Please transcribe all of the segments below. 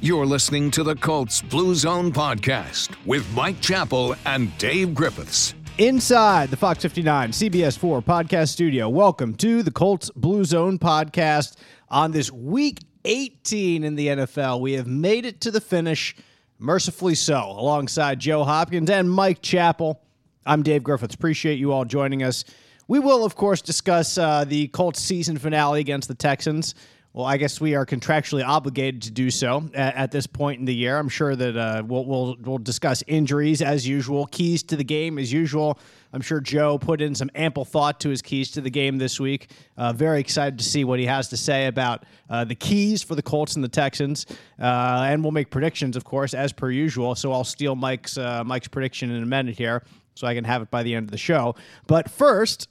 You're listening to the Colts Blue Zone podcast with Mike Chappell and Dave Griffiths. Inside the Fox 59 CBS 4 podcast studio. Welcome to the Colts Blue Zone podcast on this week 18 in the NFL. We have made it to the finish, mercifully so, alongside Joe Hopkins and Mike Chappell. I'm Dave Griffiths. Appreciate you all joining us. We will, of course, discuss uh, the Colts season finale against the Texans. Well, I guess we are contractually obligated to do so at, at this point in the year. I'm sure that uh, we'll, we'll we'll discuss injuries as usual, keys to the game as usual. I'm sure Joe put in some ample thought to his keys to the game this week. Uh, very excited to see what he has to say about uh, the keys for the Colts and the Texans, uh, and we'll make predictions, of course, as per usual. So I'll steal Mike's uh, Mike's prediction in a minute here, so I can have it by the end of the show. But first,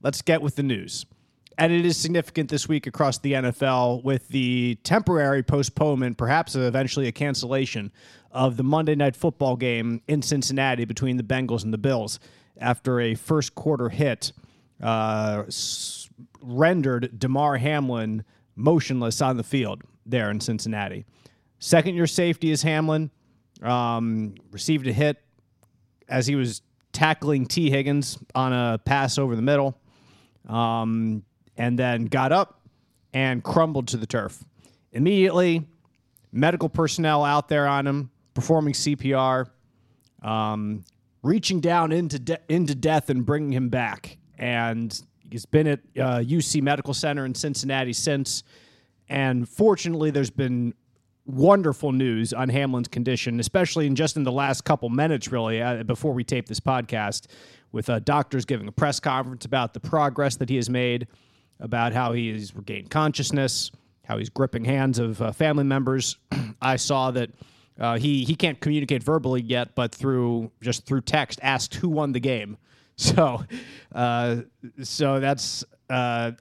let's get with the news and it is significant this week across the NFL with the temporary postponement, perhaps eventually a cancellation of the Monday Night Football game in Cincinnati between the Bengals and the Bills after a first quarter hit uh, rendered Damar Hamlin motionless on the field there in Cincinnati. Second year safety is Hamlin. Um, received a hit as he was tackling Tee Higgins on a pass over the middle. Um, and then got up and crumbled to the turf. Immediately, medical personnel out there on him, performing CPR, um, reaching down into de- into death and bringing him back. And he's been at uh, UC Medical Center in Cincinnati since. And fortunately, there's been wonderful news on Hamlin's condition, especially in just in the last couple minutes, really, uh, before we tape this podcast, with uh, doctors giving a press conference about the progress that he has made about how he has regained consciousness, how he's gripping hands of uh, family members. I saw that uh, he he can't communicate verbally yet, but through just through text, asked who won the game. So, uh, so that's uh,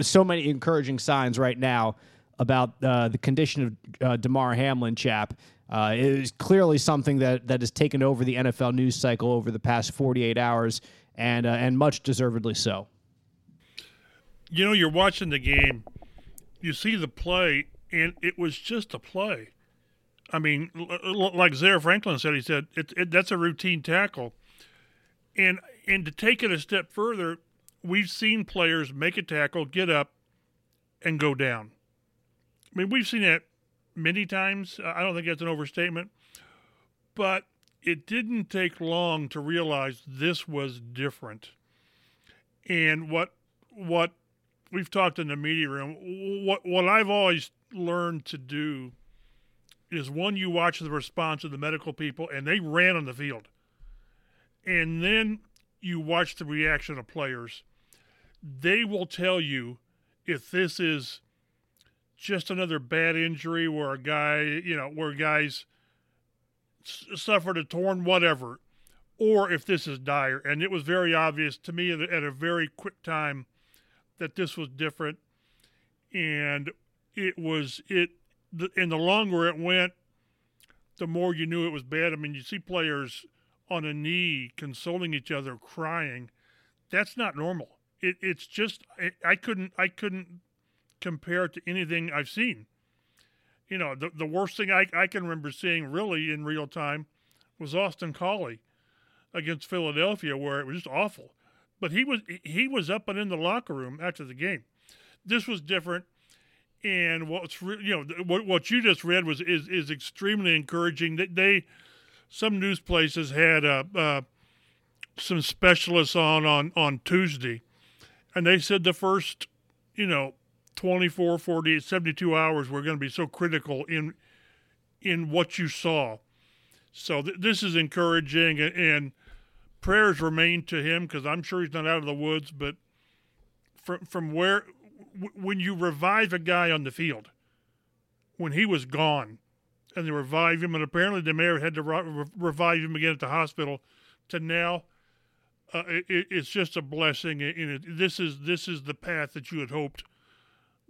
so many encouraging signs right now about uh, the condition of uh, Damar Hamlin, chap. Uh, it is clearly something that, that has taken over the NFL news cycle over the past 48 hours, and uh, and much deservedly so you know, you're watching the game, you see the play, and it was just a play. I mean, like Zaire Franklin said, he said it, it, that's a routine tackle, and and to take it a step further, we've seen players make a tackle, get up, and go down. I mean, we've seen that many times. I don't think that's an overstatement, but it didn't take long to realize this was different. And what what we've talked in the media room. What what I've always learned to do is one, you watch the response of the medical people, and they ran on the field, and then you watch the reaction of players. They will tell you if this is just another bad injury where a guy, you know, where guys suffered a torn whatever, or if this is dire. And it was very obvious to me at a very quick time that this was different, and it was it. The, and the longer it went, the more you knew it was bad. I mean, you see players on a knee consoling each other, crying. That's not normal. It, it's just it, I couldn't I couldn't compare it to anything I've seen. You know, the the worst thing I, I can remember seeing really in real time was Austin Collie against Philadelphia, where it was just awful but he was he was up and in the locker room after the game. This was different, and what's re- you know what what you just read was is is extremely encouraging. That they some news places had uh, uh, some specialists on on on Tuesday, and they said the first you know 24, 40, 72 hours were going to be so critical in in what you saw. So th- this is encouraging and. and prayers remain to him because I'm sure he's not out of the woods. But from from where w- when you revive a guy on the field, when he was gone, and they revive him, and apparently the mayor had to re- revive him again at the hospital, to now. Uh, it, it's just a blessing, and it, this is this is the path that you had hoped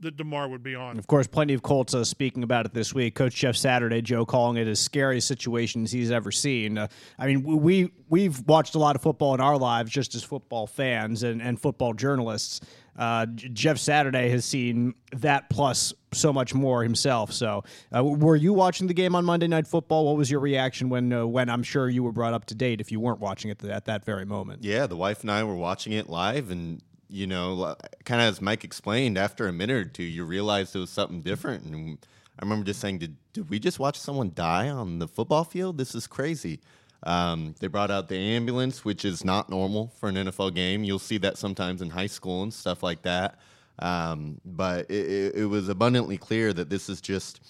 that Damar would be on. Of course, plenty of Colts uh, speaking about it this week. Coach Jeff Saturday, Joe, calling it as scary situations he's ever seen. Uh, I mean, we we've watched a lot of football in our lives, just as football fans and, and football journalists. Uh, Jeff Saturday has seen that plus so much more himself. So, uh, were you watching the game on Monday Night Football? What was your reaction when uh, when I'm sure you were brought up to date if you weren't watching it at that very moment? Yeah, the wife and I were watching it live, and you know, kind of as Mike explained, after a minute or two, you realize it was something different. And I remember just saying, "Did did we just watch someone die on the football field? This is crazy." Um, they brought out the ambulance, which is not normal for an NFL game. You'll see that sometimes in high school and stuff like that. Um, but it, it, it was abundantly clear that this is just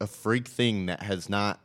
a freak thing that has not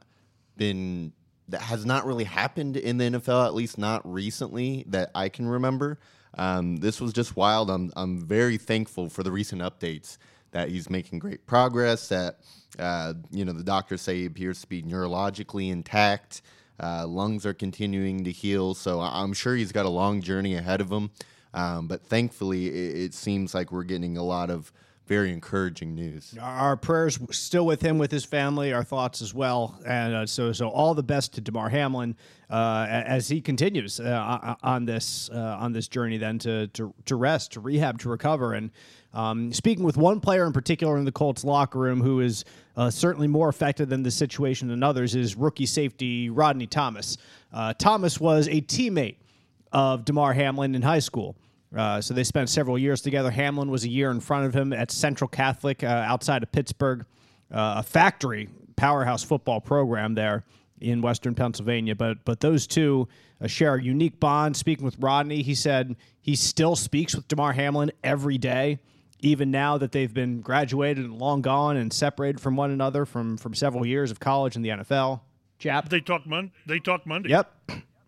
been that has not really happened in the NFL, at least not recently that I can remember. Um, this was just wild. I'm I'm very thankful for the recent updates that he's making great progress. That uh, you know the doctors say he appears to be neurologically intact. Uh, lungs are continuing to heal, so I'm sure he's got a long journey ahead of him. Um, but thankfully, it, it seems like we're getting a lot of very encouraging news. Our prayers still with him, with his family, our thoughts as well, and uh, so so all the best to Damar Hamlin uh, as he continues uh, on this uh, on this journey, then to, to to rest, to rehab, to recover. And um, speaking with one player in particular in the Colts locker room who is uh, certainly more affected than the situation than others is rookie safety Rodney Thomas. Uh, Thomas was a teammate of Damar Hamlin in high school. Uh, so they spent several years together. Hamlin was a year in front of him at Central Catholic uh, outside of Pittsburgh, uh, a factory powerhouse football program there in Western Pennsylvania. But but those two uh, share a unique bond. Speaking with Rodney, he said he still speaks with Damar Hamlin every day, even now that they've been graduated and long gone and separated from one another from from several years of college and the NFL. Chap, they talk Mon- They talk Monday. Yep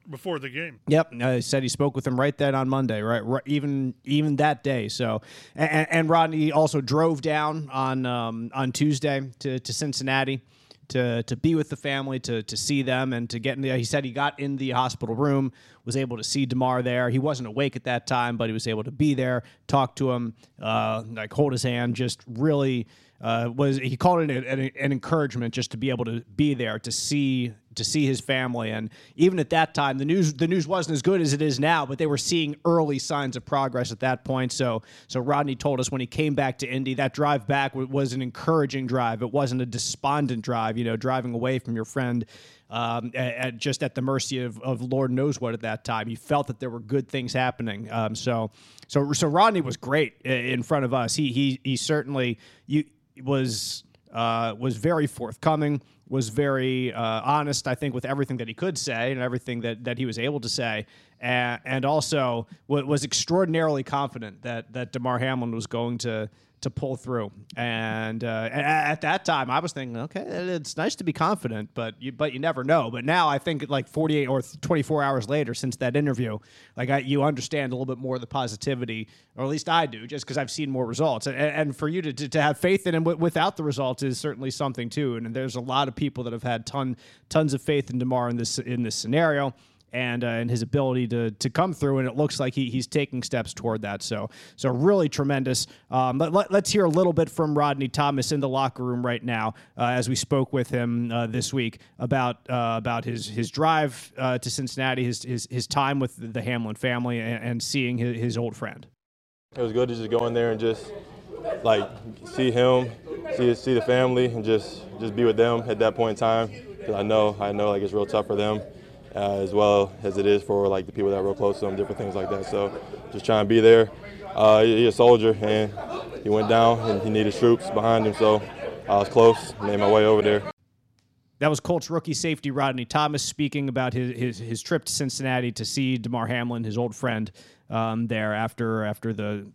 before the game. Yep, uh, said he spoke with him right then on Monday, right, right even even that day. So, and, and Rodney also drove down on um, on Tuesday to, to Cincinnati to to be with the family, to to see them, and to get in the. He said he got in the hospital room, was able to see Damar there. He wasn't awake at that time, but he was able to be there, talk to him, uh, like hold his hand, just really uh, was he called it an, an, encouragement just to be able to be there to see to see his family and even at that time the news the news wasn't as good as it is now but they were seeing early signs of progress at that point so so Rodney told us when he came back to Indy that drive back was an encouraging drive it wasn't a despondent drive you know driving away from your friend um, at, at just at the mercy of, of Lord knows what at that time. He felt that there were good things happening. Um, so, so, so Rodney was great in front of us. He, he, he certainly you was uh, was very forthcoming, was very uh, honest, I think, with everything that he could say and everything that, that he was able to say, and, and also was extraordinarily confident that that Damar Hamlin was going to to pull through. And uh, at that time, I was thinking, okay, it's nice to be confident, but you but you never know. But now I think like 48 or 24 hours later since that interview, like I, you understand a little bit more of the positivity, or at least I do, just because I've seen more results. And, and for you to, to, to, have faith in him without the results is certainly something too. And there's a lot of people that have had ton tons of faith in Damar in this in this scenario and uh, and his ability to to come through. And it looks like he, he's taking steps toward that. So so really tremendous. Um, let, us hear a little bit from Rodney Thomas in the locker room right now uh, as we spoke with him uh, this week about uh, about his his drive uh, to Cincinnati, his, his his time with the Hamlin family, and, and seeing his, his old friend. It was good to just go in there and just like see him, see see the family, and just just be with them at that point in time. Because I know I know like it's real tough for them uh, as well as it is for like the people that real close to him, different things like that. So just trying to be there. Uh, he's a soldier, and he went down, and he needed troops behind him. So I was close, made my way over there. That was Colts rookie safety Rodney Thomas speaking about his, his, his trip to Cincinnati to see Damar Hamlin, his old friend, um, there after after the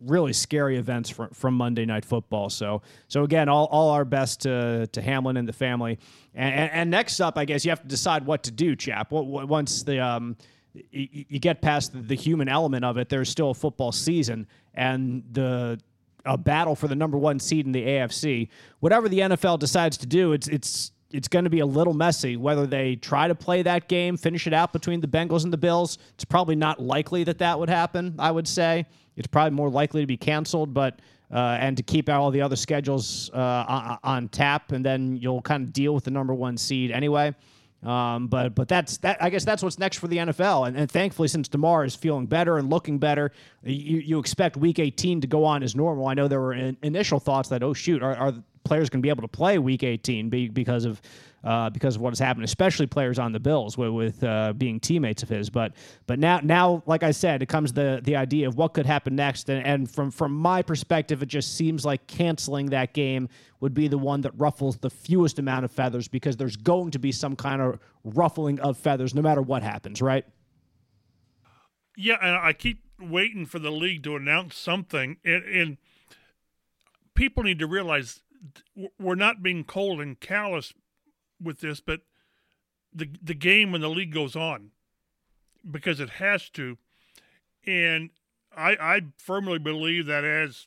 really scary events from, from Monday Night Football. So, so again, all, all our best to, to Hamlin and the family. And, and, and next up, I guess you have to decide what to do, chap. Once the um, you, you get past the, the human element of it, there's still a football season, and the a battle for the number one seed in the AFC. Whatever the NFL decides to do, it's it's it's going to be a little messy whether they try to play that game, finish it out between the Bengals and the Bills. It's probably not likely that that would happen, I would say. It's probably more likely to be canceled, but uh, and to keep out all the other schedules uh, on, tap, and then you'll kind of deal with the number one seed anyway. Um, but but that's that. I guess that's what's next for the NFL. And, and thankfully, since Damar is feeling better and looking better, you, you expect Week 18 to go on as normal. I know there were in, initial thoughts that oh shoot, are, are players going to be able to play Week 18 be, because of uh, because of what has happened, especially players on the Bills with, with uh, being teammates of his. But but now now like I said, it comes the the idea of what could happen next. And, and from from my perspective, it just seems like canceling that game would be the one that ruffles the fewest amount of feathers because there's going to be some kind of ruffling of feathers no matter what happens, right? Yeah, and I keep waiting for the league to announce something, and, and people need to realize we're not being cold and callous with this, but the the game when the league goes on, because it has to, and I I firmly believe that as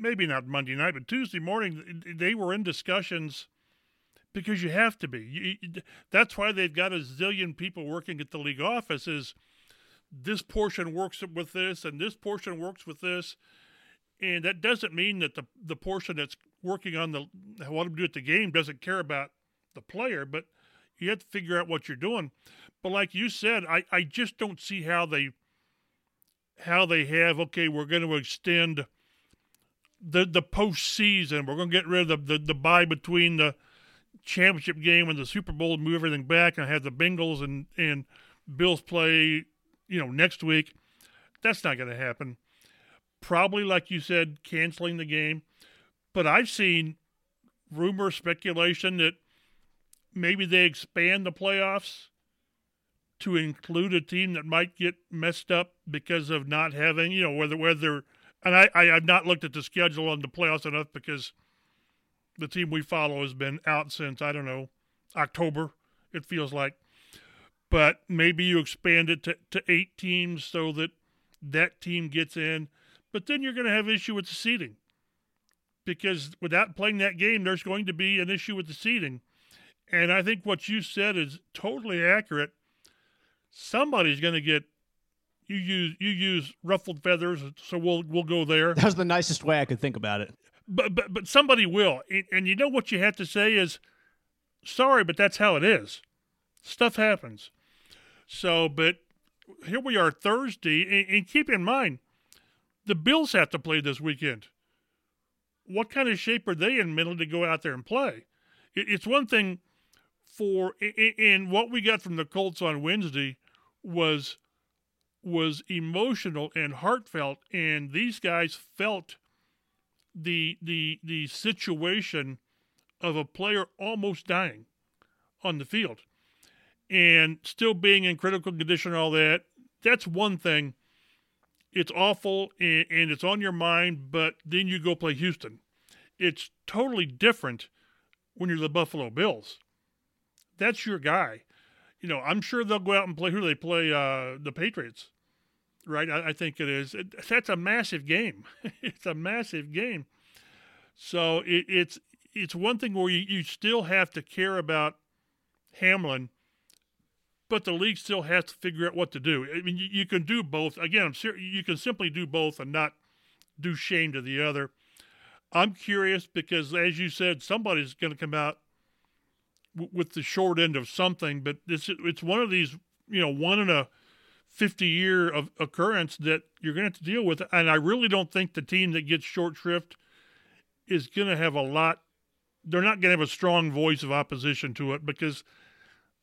maybe not Monday night, but Tuesday morning they were in discussions because you have to be. You, that's why they've got a zillion people working at the league offices. This portion works with this, and this portion works with this, and that doesn't mean that the the portion that's working on the what to do at the game doesn't care about the player, but you have to figure out what you're doing. But like you said, I, I just don't see how they how they have okay, we're going to extend the the postseason. We're going to get rid of the the, the bye between the championship game and the Super Bowl, and move everything back, and have the Bengals and and Bills play, you know, next week. That's not going to happen. Probably, like you said, canceling the game. But I've seen rumor, speculation that maybe they expand the playoffs to include a team that might get messed up because of not having, you know, whether whether and I, I have not looked at the schedule on the playoffs enough because the team we follow has been out since I don't know October. It feels like, but maybe you expand it to, to eight teams so that that team gets in. But then you're going to have issue with the seeding because without playing that game, there's going to be an issue with the seeding. And I think what you said is totally accurate. Somebody's going to get you use you use ruffled feathers, so we'll we'll go there. That was the nicest way I could think about it. But but but somebody will, and, and you know what you have to say is, sorry, but that's how it is. Stuff happens. So, but here we are Thursday, and, and keep in mind, the Bills have to play this weekend. What kind of shape are they in mentally to go out there and play? It's one thing for and what we got from the Colts on Wednesday was was emotional and heartfelt and these guys felt the the the situation of a player almost dying on the field and still being in critical condition and all that that's one thing it's awful and, and it's on your mind but then you go play Houston it's totally different when you're the Buffalo Bills that's your guy. You know, I'm sure they'll go out and play. Who they play? Uh, the Patriots, right? I, I think it is. It, that's a massive game. it's a massive game. So it, it's it's one thing where you, you still have to care about Hamlin, but the league still has to figure out what to do. I mean, you, you can do both. Again, I'm ser- you can simply do both and not do shame to the other. I'm curious because, as you said, somebody's going to come out with the short end of something, but it's it's one of these you know one in a fifty year of occurrence that you're going to have to deal with, and I really don't think the team that gets short shrift is going to have a lot. They're not going to have a strong voice of opposition to it because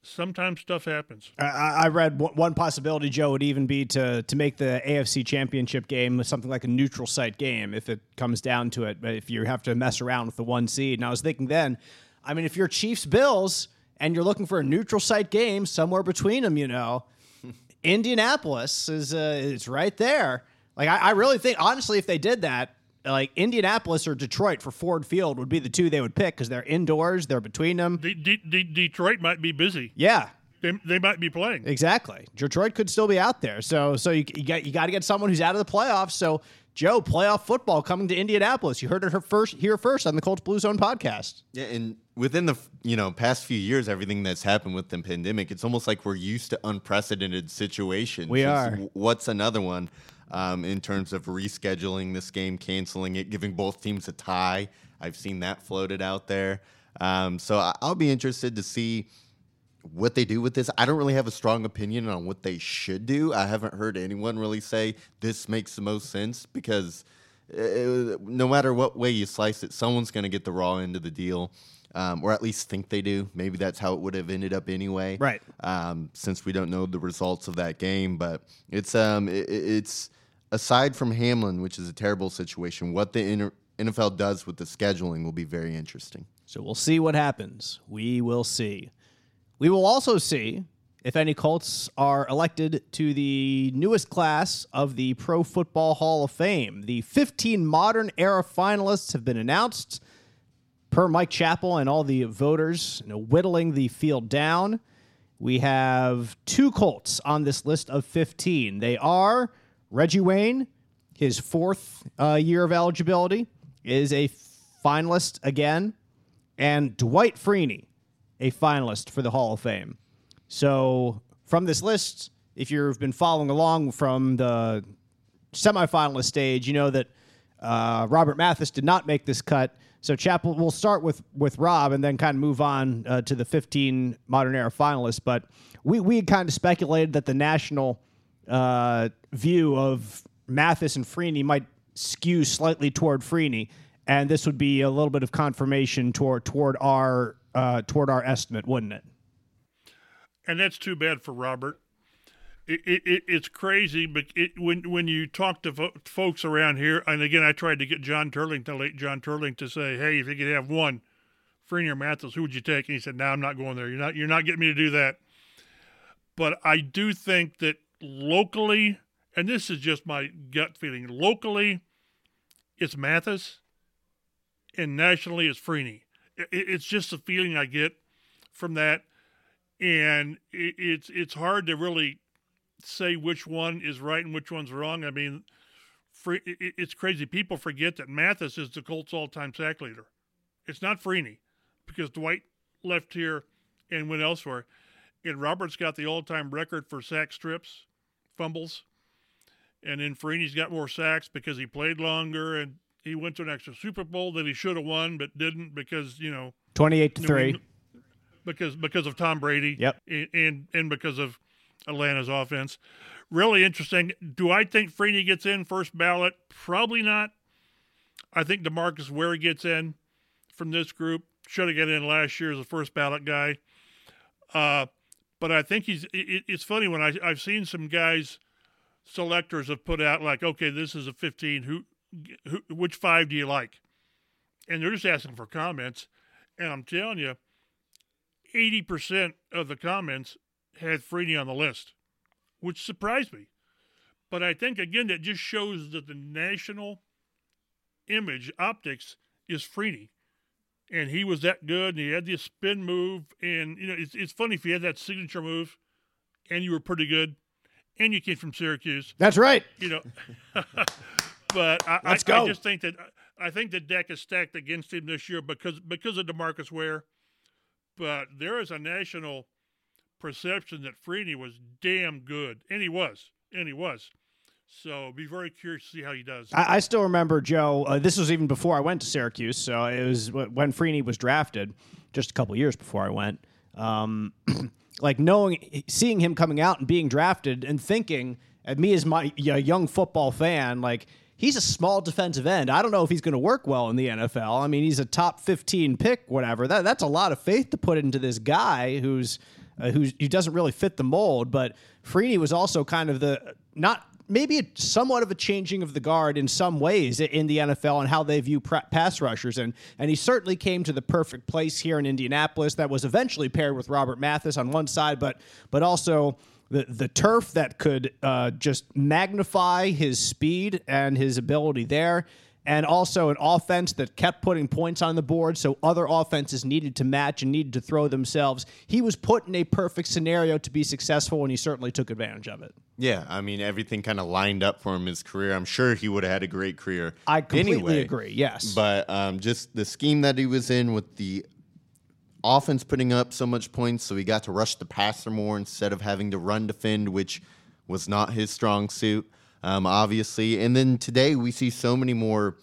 sometimes stuff happens. I, I read one possibility, Joe, would even be to to make the AFC Championship game something like a neutral site game if it comes down to it. But if you have to mess around with the one seed, and I was thinking then I mean, if you're Chiefs Bills and you're looking for a neutral site game somewhere between them, you know, Indianapolis is uh, it's right there. Like I, I really think, honestly, if they did that, like Indianapolis or Detroit for Ford Field would be the two they would pick because they're indoors, they're between them. D- D- D- Detroit might be busy. Yeah, they, they might be playing exactly. Detroit could still be out there, so so you, you got you got to get someone who's out of the playoffs. So Joe, playoff football coming to Indianapolis. You heard it first here first on the Colts Blue Zone podcast. Yeah, and within the you know past few years, everything that's happened with the pandemic, it's almost like we're used to unprecedented situations. We are. What's another one? Um, in terms of rescheduling this game, canceling it, giving both teams a tie. I've seen that floated out there. Um, so I'll be interested to see what they do with this. I don't really have a strong opinion on what they should do. I haven't heard anyone really say this makes the most sense because uh, no matter what way you slice it, someone's going to get the raw end of the deal. Um, or at least think they do. Maybe that's how it would have ended up anyway. Right. Um, since we don't know the results of that game, but it's um it, it's aside from Hamlin, which is a terrible situation. What the NFL does with the scheduling will be very interesting. So we'll see what happens. We will see. We will also see if any Colts are elected to the newest class of the Pro Football Hall of Fame. The 15 modern era finalists have been announced per Mike Chappell and all the voters, you know, whittling the field down. We have two Colts on this list of 15. They are Reggie Wayne, his fourth uh, year of eligibility, is a finalist again, and Dwight Freeney, a finalist for the Hall of Fame. So, from this list, if you've been following along from the semifinalist stage, you know that uh, Robert Mathis did not make this cut. So Chappell, we'll start with with Rob and then kind of move on uh, to the 15 modern era finalists. But we we kind of speculated that the national uh, view of Mathis and Freeney might skew slightly toward Freeney, and this would be a little bit of confirmation toward toward our uh, toward our estimate, wouldn't it? and that's too bad for Robert. It, it, it it's crazy, but it, when when you talk to fo- folks around here, and again, I tried to get John Teerlinck, the late John Teerlinck, to say, "Hey, if you could have one, Freeney or Mathis, who would you take?" And he said, "No, I'm not going there. You're not you're not getting me to do that." But I do think that locally, and this is just my gut feeling, locally, it's Mathis, and nationally, it's Freeney. It, it's just a feeling I get from that and it, it's it's hard to really say which one is right and which one's wrong. I mean, it's crazy. People forget that Mathis is the Colts' all-time sack leader. It's not Freeney because Dwight left here and went elsewhere, and Robert's got the all-time record for sack strips, fumbles, and then Freeney's got more sacks because he played longer and he went to an extra Super Bowl that he should have won but didn't because you know 28 to New three. Because because of Tom Brady. Yep. And, and and because of Atlanta's offense. Really interesting. Do I think Freeney gets in first ballot? Probably not. I think Demarcus Ware gets in from this group. Should have got in last year as a first ballot guy. Uh, but I think he's. It, it's funny when I I've seen some guys, selectors have put out like, okay, this is a 15. Who, who which five do you like? And they're just asking for comments. And I'm telling you, 80% of the comments had Freeney on the list, which surprised me. But I think, again, that just shows that the national image, optics, is Freeney. And he was that good, and he had this spin move. And, you know, it's, it's funny if you had that signature move and you were pretty good and you came from Syracuse, That's right. you know. but I, I, I just think that I think the deck is stacked against him this year because because of Demarcus Ware. But there is a national perception that Freeney was damn good, and he was, and he was. So be very curious to see how he does. I, I still remember Joe. Uh, this was even before I went to Syracuse, so it was when Freeney was drafted, just a couple years before I went. Um, like knowing, seeing him coming out and being drafted, and thinking, and me as my y- young football fan, like he's a small defensive end. I don't know if he's going to work well in the NFL. I mean, he's a top fifteen pick, whatever. That that's a lot of faith to put into this guy who's uh, who's who doesn't really fit the mold. But Freeney was also kind of the not maybe somewhat of a changing of the guard in some ways in the NFL and how they view pass rushers. And and he certainly came to the perfect place here in Indianapolis. That was eventually paired with Robert Mathis on one side, but but also. The, the turf that could uh, just magnify his speed and his ability there, and also an offense that kept putting points on the board, so other offenses needed to match and needed to throw themselves. He was put in a perfect scenario to be successful, and he certainly took advantage of it. Yeah, I mean everything kind of lined up for him his career. I'm sure he would have had a great career. I completely anyway. agree. Yes, But um, just the scheme that he was in with the offense putting up so much points, so he got to rush the passer more instead of having to run defend, which was not his strong suit. Um, obviously. And then today we see so many more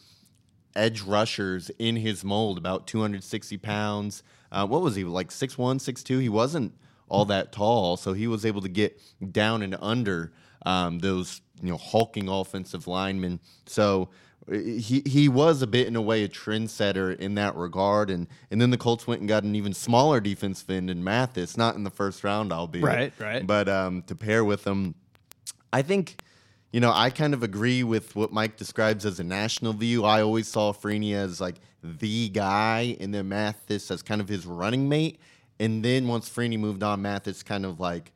edge rushers in his mold, about 260 pounds. Uh, what was he, like 6'1, 6'2? He wasn't all that tall, so he was able to get down and under um, those you know hulking offensive linemen. So uh, he he was a bit in a way a trendsetter in that regard, and and then the Colts went and got an even smaller defensive end in Mathis, not in the first round, albeit Right, right. but um, to pair with him, I think. You know, I kind of agree with what Mike describes as a national view. I always saw Freeney as like the guy, and then Mathis as kind of his running mate. And then once Freeney moved on, Mathis kind of like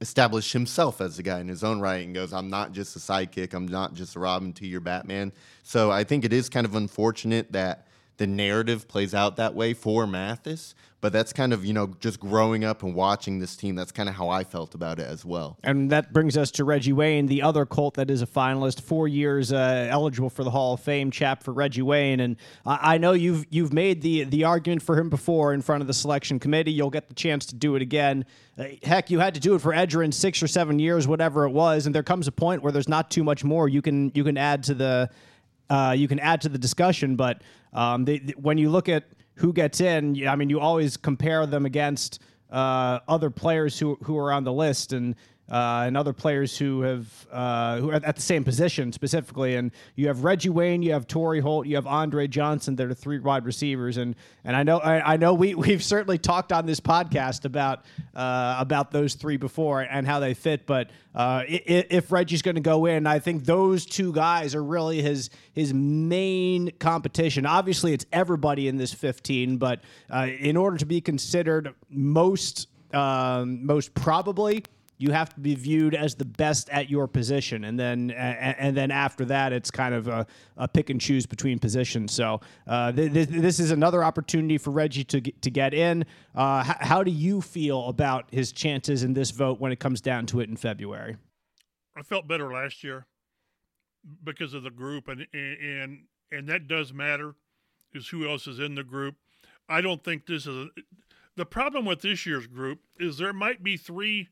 established himself as a guy in his own right and goes, I'm not just a sidekick. I'm not just a Robin to your Batman. So I think it is kind of unfortunate that the narrative plays out that way for Mathis. But that's kind of, you know, just growing up and watching this team, that's kind of how I felt about it as well. And that brings us to Reggie Wayne, the other Colt that is a finalist, four years uh, eligible for the Hall of Fame chap for Reggie Wayne. And I I know you've you've made the the argument for him before in front of the selection committee. You'll get the chance to do it again. Uh, heck, you had to do it for Edgerrin six or seven years, whatever it was. And there comes a point where there's not too much more you can you can add to the uh, you can add to the discussion. But um, when you look at who gets in, I mean, you always compare them against uh, other players who who are on the list and. Uh, and other players who have uh, who are at the same position specifically, and you have Reggie Wayne, you have Torry Holt, you have Andre Johnson. That are three wide receivers, and and I know I, I know we we've certainly talked on this podcast about uh, about those three before and how they fit. But uh, i- i- if Reggie's going to go in, I think those two guys are really his his main competition. Obviously, it's everybody in this 15, but uh, in order to be considered most um, most probably. You have to be viewed as the best at your position, and then a- a- and then after that, it's kind of a, a pick and choose between positions. So uh, th- th- this is another opportunity for Reggie to get, to get in. Uh, h- how do you feel about his chances in this vote when it comes down to it in February? I felt better last year because of the group, and and and that does matter. Is who else is in the group? I don't think this is a, the problem with this year's group. Is there might be three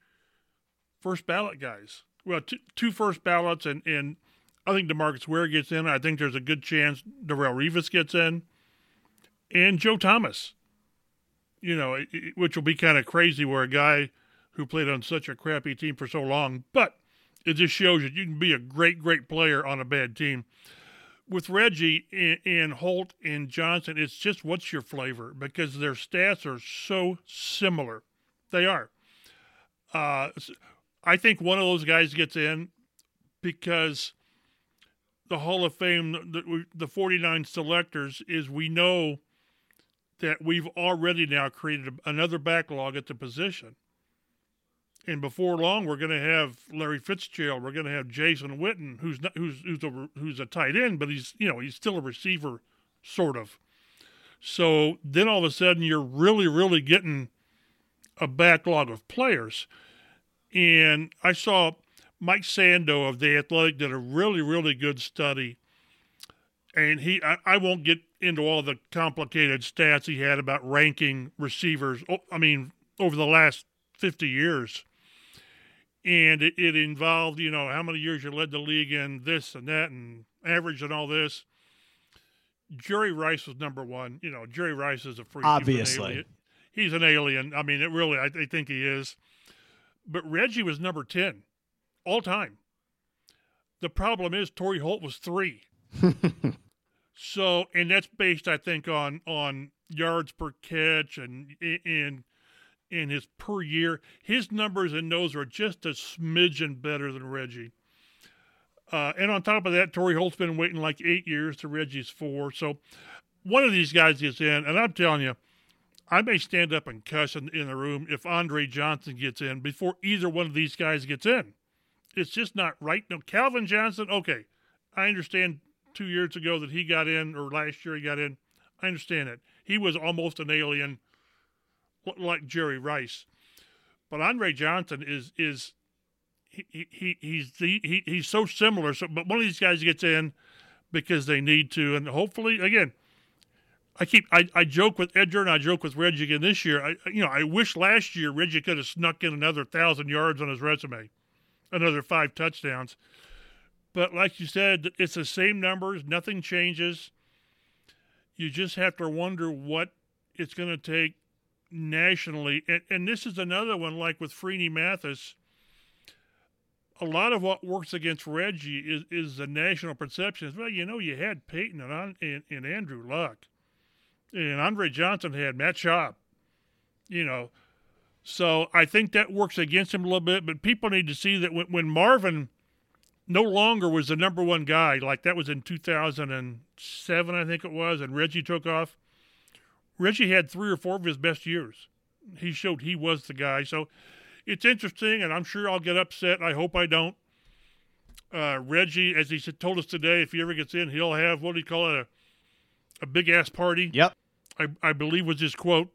first ballot guys. Well, two, first ballots, and and I think Demarcus Ware gets in. I think there's a good chance Darrelle Revis gets in, and Joe Thomas. You know, it- it- which will be kind of crazy, where a guy who played on such a crappy team for so long, but it just shows that you can be a great, great player on a bad team. With Reggie and, and Holt and Johnson, it's just what's your flavor because their stats are so similar. They are. Uh, I think one of those guys gets in because the Hall of Fame, the, the 49 selectors, is we know that we've already now created another backlog at the position. And before long, we're going to have Larry Fitzgerald. We're going to have Jason Witten, who's not, who's who's a who's a tight end, but he's you know he's still a receiver, sort of. So then all of a sudden, you're really really getting a backlog of players. And I saw Mike Sando of the Athletic did a really really good study, and he I, I won't get into all the complicated stats he had about ranking receivers. Oh, I mean over the last 50 years and it, it involved you know how many years you led the league in this and that and average and all this jerry rice was number one you know jerry rice is a freak He's an Obviously. alien. he's an alien i mean it really I, I think he is but reggie was number 10 all time the problem is Torry Holt was three so and that's based i think on on yards per catch and and in his per year. His numbers and those are just a smidgen better than Reggie. Uh, and on top of that, Torry Holt's been waiting like eight years to Reggie's four. So one of these guys gets in, and I'm telling you, I may stand up and cuss in, in the room if Andre Johnson gets in before either one of these guys gets in. It's just not right. No, Calvin Johnson, okay. I understand two years ago that he got in, or last year he got in. I understand it. He was almost an alien like Jerry Rice. But Andre Johnson is is he, he he's the, he he's so similar. So, but one of these guys gets in because they need to, and hopefully, again, I keep I, I joke with Edger and I joke with Reggie again this year. I you know I wish last year Reggie could have snuck in another thousand yards on his resume, another five touchdowns. But like you said, it's the same numbers, nothing changes. You just have to wonder what it's going to take nationally. And, and this is another one, like with Freeney Mathis. A lot of what works against Reggie is, is the national perception. Well, you know, you had Peyton and, and, and Andrew Luck, and Andre Johnson had Matt Schaub. You know, so I think that works against him a little bit. But people need to see that when, when Marvin no longer was the number one guy, like that was in 2007, I think it was, and Reggie took off. Reggie had three or four of his best years. He showed he was the guy. So it's interesting, and I'm sure I'll get upset. I hope I don't. Uh, Reggie, as he told us today, if he ever gets in, he'll have what do you call it, a, a big ass party. Yep. I, I believe was his quote.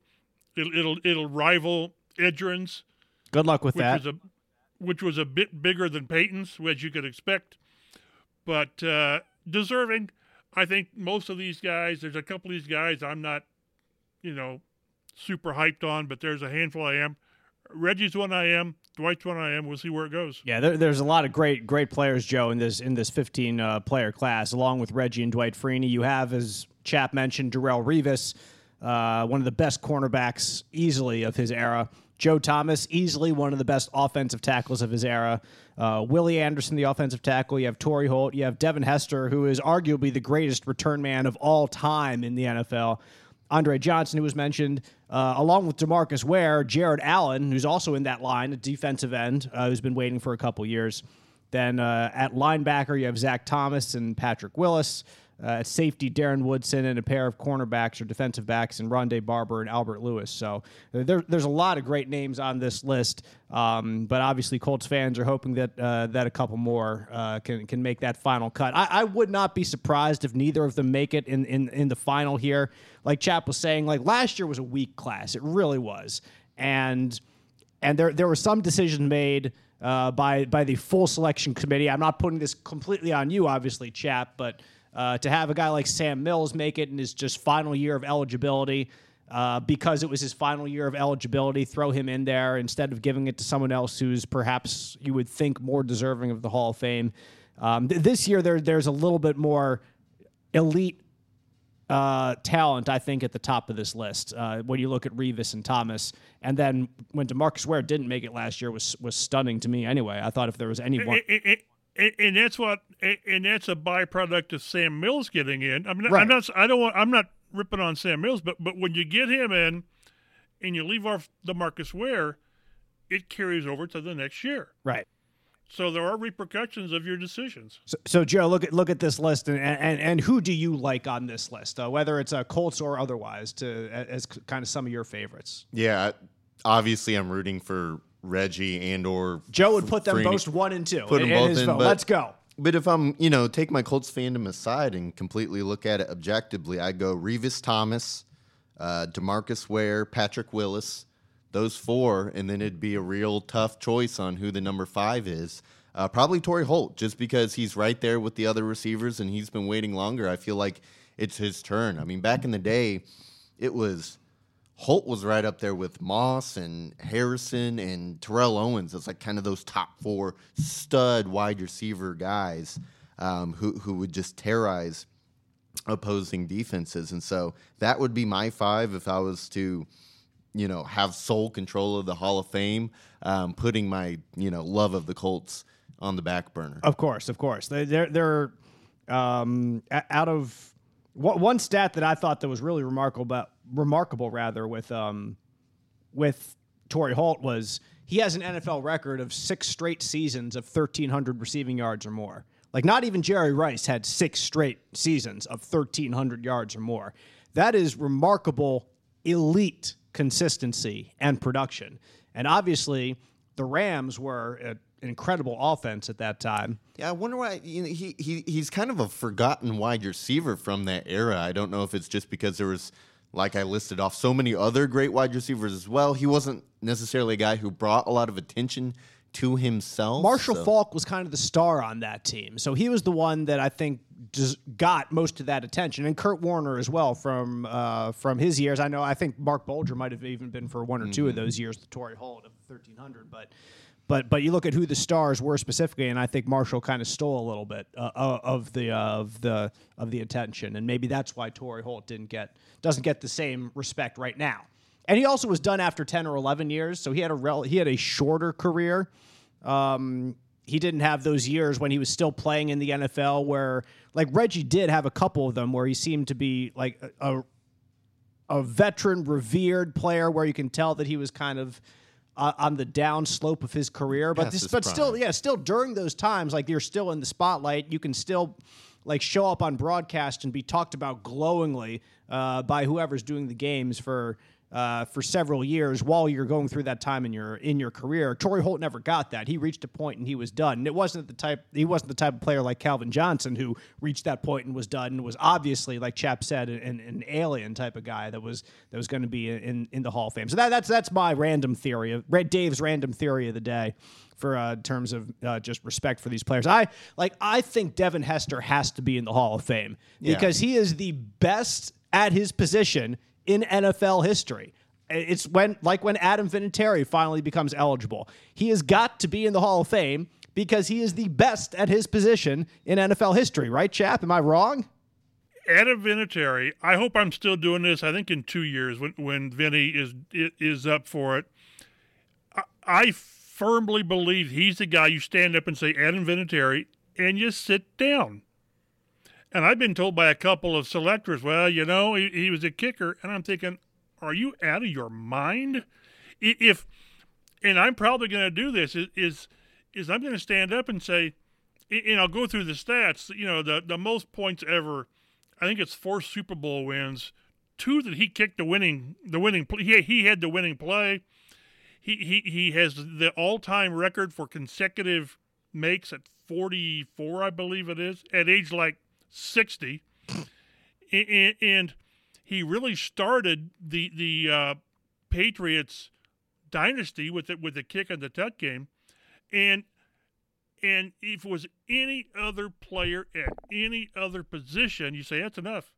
It'll it'll, it'll rival Edgerrin's. Good luck with which that. Was a, which was a bit bigger than Peyton's, as you could expect, but uh, deserving. I think most of these guys. There's a couple of these guys I'm not, you know, super hyped on, but there's a handful I am. Reggie's one I am. Dwight's one I am. We'll see where it goes. Yeah, there, there's a lot of great great players, Joe, in this in this 15 uh, player class. Along with Reggie and Dwight Freeney, you have, as Chap mentioned, Darrelle Revis, uh, one of the best cornerbacks easily of his era. Joe Thomas, easily one of the best offensive tackles of his era. Uh, Willie Anderson, the offensive tackle. You have Torry Holt. You have Devin Hester, who is arguably the greatest return man of all time in the NFL. Andre Johnson, who was mentioned, uh, along with Demarcus Ware, Jared Allen, who's also in that line, a defensive end, uh, who's been waiting for a couple years. Then uh, at linebacker, you have Zach Thomas and Patrick Willis. Uh, safety, Darren Woodson and a pair of cornerbacks or defensive backs and Rondé Barber and Albert Lewis. So uh, there, there's a lot of great names on this list, um, but obviously Colts fans are hoping that uh, that a couple more uh, can can make that final cut. I, I, would not be surprised if neither of them make it in, in in the final here. Like Chap was saying, like last year was a weak class. It really was, and and there there were some decisions made. Uh, by by the full selection committee. I'm not putting this completely on you, obviously, Chap, but uh, to have a guy like Sam Mills make it in his just final year of eligibility, uh, because it was his final year of eligibility, throw him in there instead of giving it to someone else who's perhaps you would think more deserving of the Hall of Fame. Um, th- this year, there, there's a little bit more elite uh, talent, I think, at the top of this list. Uh, when you look at Revis and Thomas, and then when Demarcus Ware didn't make it last year was was stunning to me. Anyway, I thought if there was anyone. It, it, and, and, that's what, and that's a byproduct of Sam Mills getting in. I mean, right. I'm not, I don't want, I'm not ripping on Sam Mills, but but when you get him in, and you leave off Demarcus Ware, it carries over to the next year. Right. So there are repercussions of your decisions. So, so Joe, look at look at this list, and and, and who do you like on this list, uh, whether it's a uh, Colts or otherwise, to as kind of some of your favorites? Yeah, obviously, I'm rooting for Reggie and or Joe would put them Freeney. both one and two. Put them both in. But, Let's go. But if I'm, you know, take my Colts fandom aside and completely look at it objectively, I go Revis Thomas, uh, Demarcus Ware, Patrick Willis, those four, and then it'd be a real tough choice on who the number five is. Uh, probably Torry Holt, just because he's right there with the other receivers and he's been waiting longer. I feel like it's his turn. I mean, back in the day, it was Holt was right up there with Moss and Harrison and Terrell Owens as like kind of those top four stud wide receiver guys um, who who would just terrorize opposing defenses. And so that would be my five if I was to, you know, have sole control of the Hall of Fame, um, putting my you know love of the Colts on the back burner. Of course, of course, they, they're they're um, out of one stat that I thought that was really remarkable, but remarkable rather with um, with Torry Holt was he has an NFL record of six straight seasons of 1,300 receiving yards or more. Like not even Jerry Rice had six straight seasons of 1,300 yards or more. That is remarkable, elite consistency and production. And obviously, the Rams were incredible offense at that time. Yeah, I wonder why you know, he he he's kind of a forgotten wide receiver from that era. I don't know if it's just because there was like I listed off so many other great wide receivers as well. He wasn't necessarily a guy who brought a lot of attention to himself. Marshall so. Faulk was kind of the star on that team. So he was the one that I think just got most of that attention, and Kurt Warner as well from uh, from his years. I know I think Marc Bulger might have even been for one or 2 mm-hmm. of those years, the Torry Holt of 1300, but but but you look at who the stars were specifically, and I think Marshall kind of stole a little bit uh, uh of the uh, of the of the attention, and maybe that's why Torry Holt didn't get doesn't get the same respect right now. And he also was done after ten or eleven years, so he had a rel- he had a shorter career. Um, he didn't have those years when he was still playing in the NFL, where like Reggie did have a couple of them where he seemed to be like a, a a veteran, revered player where you can tell that he was kind of uh, on the down slope of his career. But this, but prime. still, yeah, still during those times, like you're still in the spotlight. You can still like show up on broadcast and be talked about glowingly uh, by whoever's doing the games for. Uh, for several years while you're going through that time in your in your career, Torry Holt never got that. He reached a point and he was done. And it wasn't the type he wasn't the type of player like Calvin Johnson who reached that point and was done. And was obviously, like Chap said, an, an alien type of guy that was that was going to be in in the Hall of Fame. So that, that's that's my random theory of Red Dave's random theory of the day for uh, terms of uh, just respect for these players. I like I think Devin Hester has to be in the Hall of Fame Yeah. because he is the best at his position in NFL history. It's when like when Adam Vinatieri finally becomes eligible. He has got to be in the Hall of Fame because he is the best at his position in NFL history, right, Chap? Am I wrong? Adam Vinatieri. I hope I'm still doing this. I think in two years when when Vinny is is up for it. I, I firmly believe he's the guy you stand up and say Adam Vinatieri and you sit down. And I've been told by a couple of selectors, well, you know, he, he was a kicker, and I'm thinking, are you out of your mind? If, and I'm probably going to do this is is, I'm going to stand up and say, and I'll go through the stats. You know, the the most points ever. I think it's four Super Bowl wins, two that he kicked the winning the winning play. He he had the winning play. He he he has the all time record for consecutive makes at 44, I believe it is, at age like 60, and, and he really started the the uh, Patriots dynasty with it with the kick and the tuck game, and and if it was any other player at any other position, you say that's enough,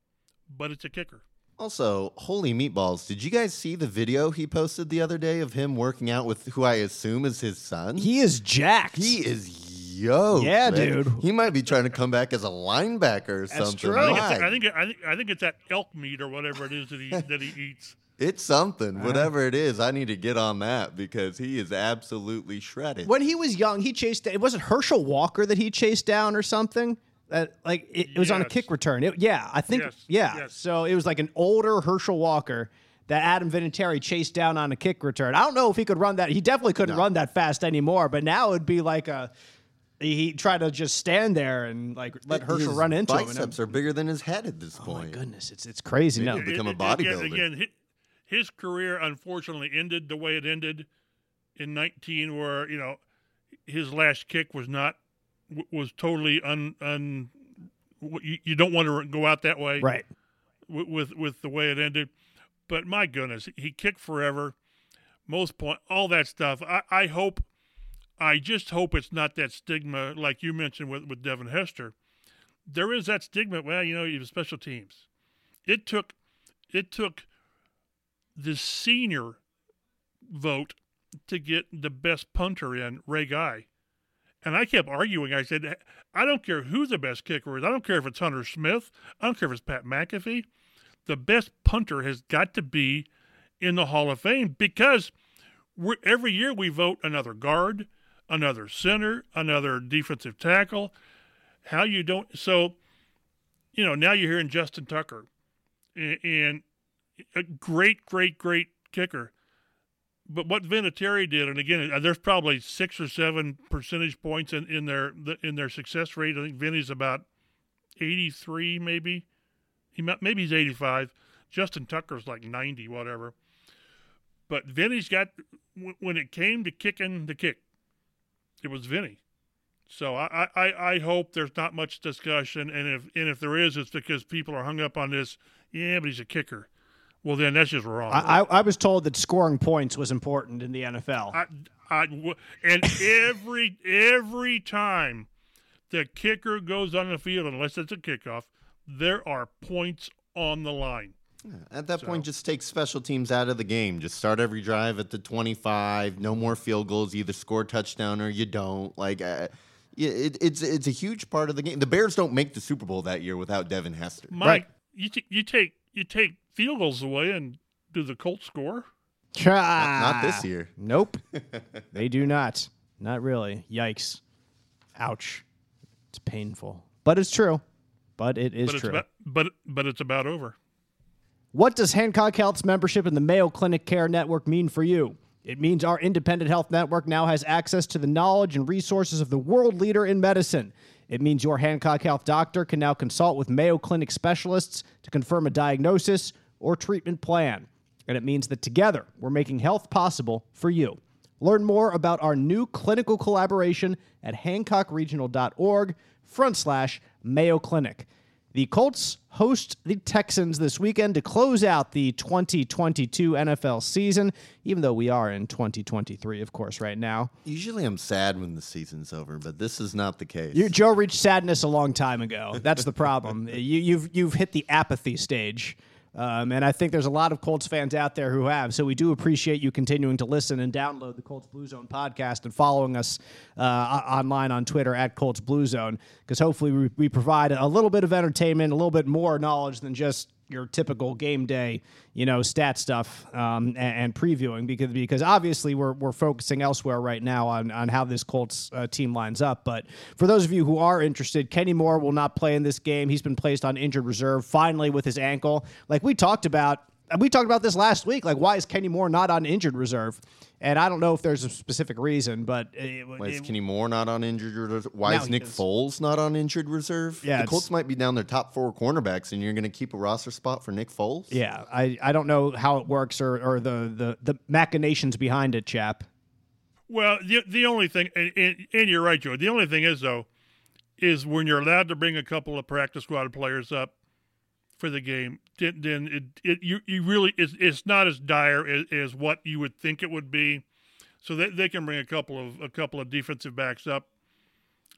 but it's a kicker. Also, holy meatballs! Did you guys see the video he posted the other day of him working out with who I assume is his son? He is jacked. He is yoked. Yeah, man. dude. He might be trying to come back as a linebacker or That's something. true. I think, it's, I think I think I think it's that elk meat or whatever it is that he that he eats. It's something. Whatever it is, I need to get on that because he is absolutely shredded. when he was young, he chased. It wasn't Herschel Walker that he chased down or something. That like it, it was on a Yes. kick return. It- yeah, I think. Yes, Yeah. yes. So it was like an older Herschel Walker that Adam Vinatieri chased down on a kick return. I don't know if he could run that. He definitely couldn't run that fast anymore. But now it'd be like a. He he tried to just stand there and like let Herschel His run into him. and biceps are bigger than his head at this oh my point. goodness, it's it's crazy. No, Maybe. Become a It- it- again- bodybuilder. Again, his career unfortunately ended the way it ended in 19, where you know his last kick was not was totally un un. You, you don't want to go out that way, right. with, with with the way it ended. But my goodness, he kicked forever. Most point, all that stuff. I, I hope, I just hope it's not that stigma like you mentioned with with Devin Hester. There is that stigma. Well, you know, you have special teams. It took, it took, the senior vote to get the best punter in Ray Guy. And I kept arguing. I said, I don't care who the best kicker is. I don't care if it's Hunter Smith. I don't care if it's Pat McAfee. The best punter has got to be in the Hall of Fame because every year we vote another guard, another center, another defensive tackle. How you don't so, you know, now you're hearing Justin Tucker, and, a great, great, great kicker. But what Vinatieri did, and again, uh, there's probably six or seven percentage points in, in their in their success rate. I think Vinny's about 83, maybe. He maybe he's 85. Justin Tucker's like 90, whatever. But Vinny's got when it came to kicking the kick, it was Vinny. So I, I, I hope there's not much discussion, and if and if there is, it's because people are hung up on this. Yeah, but he's a kicker. Well, then that's just wrong. I, I I was told that scoring points was important in the NFL. I, I and every every time the kicker goes on the field, unless it's a kickoff, there are points on the line. At that point, just take special teams out of the game. Just start every drive at the 25. No more field goals. Either score a touchdown or you don't. Like, uh, it, it's it's a huge part of the game. The Bears don't make the Super Bowl that year without Devin Hester. Mike, Right. you t- you take you take field goals away, and do the Colts score? Not this year. Nope. they do not. Not really. Yikes. Ouch. It's painful. But it's true. But it is but it's true. about but but it's about over. What does Hancock Health's membership in the Mayo Clinic Care Network mean for you? It means our independent health network now has access to the knowledge and resources of the world leader in medicine. It means your Hancock Health doctor can now consult with Mayo Clinic specialists to confirm a diagnosis or treatment plan. And it means that together we're making health possible for you. Learn more about our new clinical collaboration at hancockregional.org front slash Mayo Clinic. The Colts host the Texans this weekend to close out the 2022 NFL season, even though we are in 2023, of course, right now. Usually, I'm sad when the season's over, but this is not the case. You, Joe reached sadness a long time ago. That's the problem. you, you've you've hit the apathy stage. Um, and I think there's a lot of Colts fans out there who have. So we do appreciate you continuing to listen and download the Colts Blue Zone podcast and following us uh, online on Twitter at Colts Blue Zone because hopefully we, we provide a little bit of entertainment, a little bit more knowledge than just your typical game day, you know, stat stuff um, and, and previewing because because obviously we're, we're focusing elsewhere right now on on how this Colts uh, team lines up. But for those of you who are interested, Kenny Moore will not play in this game. He's been placed on injured reserve finally with his ankle, like we talked about. We talked about this last week. Like, why is Kenny Moore not on injured reserve? And I don't know if there's a specific reason, but it, Why is it- Kenny Moore not on injured reserve? Why is Nick is. Foles not on injured reserve? Yeah, the Colts might be down their top four cornerbacks, and you're going to keep a roster spot for Nick Foles. yeah, I, I don't know how it works or, or the, the the machinations behind it, chap. Well, the the only thing, and, and, and you're right, Joe. The only thing is though, is when you're allowed to bring a couple of practice squad players up for the game, then, it, it you you really it's, it's not as dire as, as what you would think it would be. So they, they can bring a couple of a couple of defensive backs up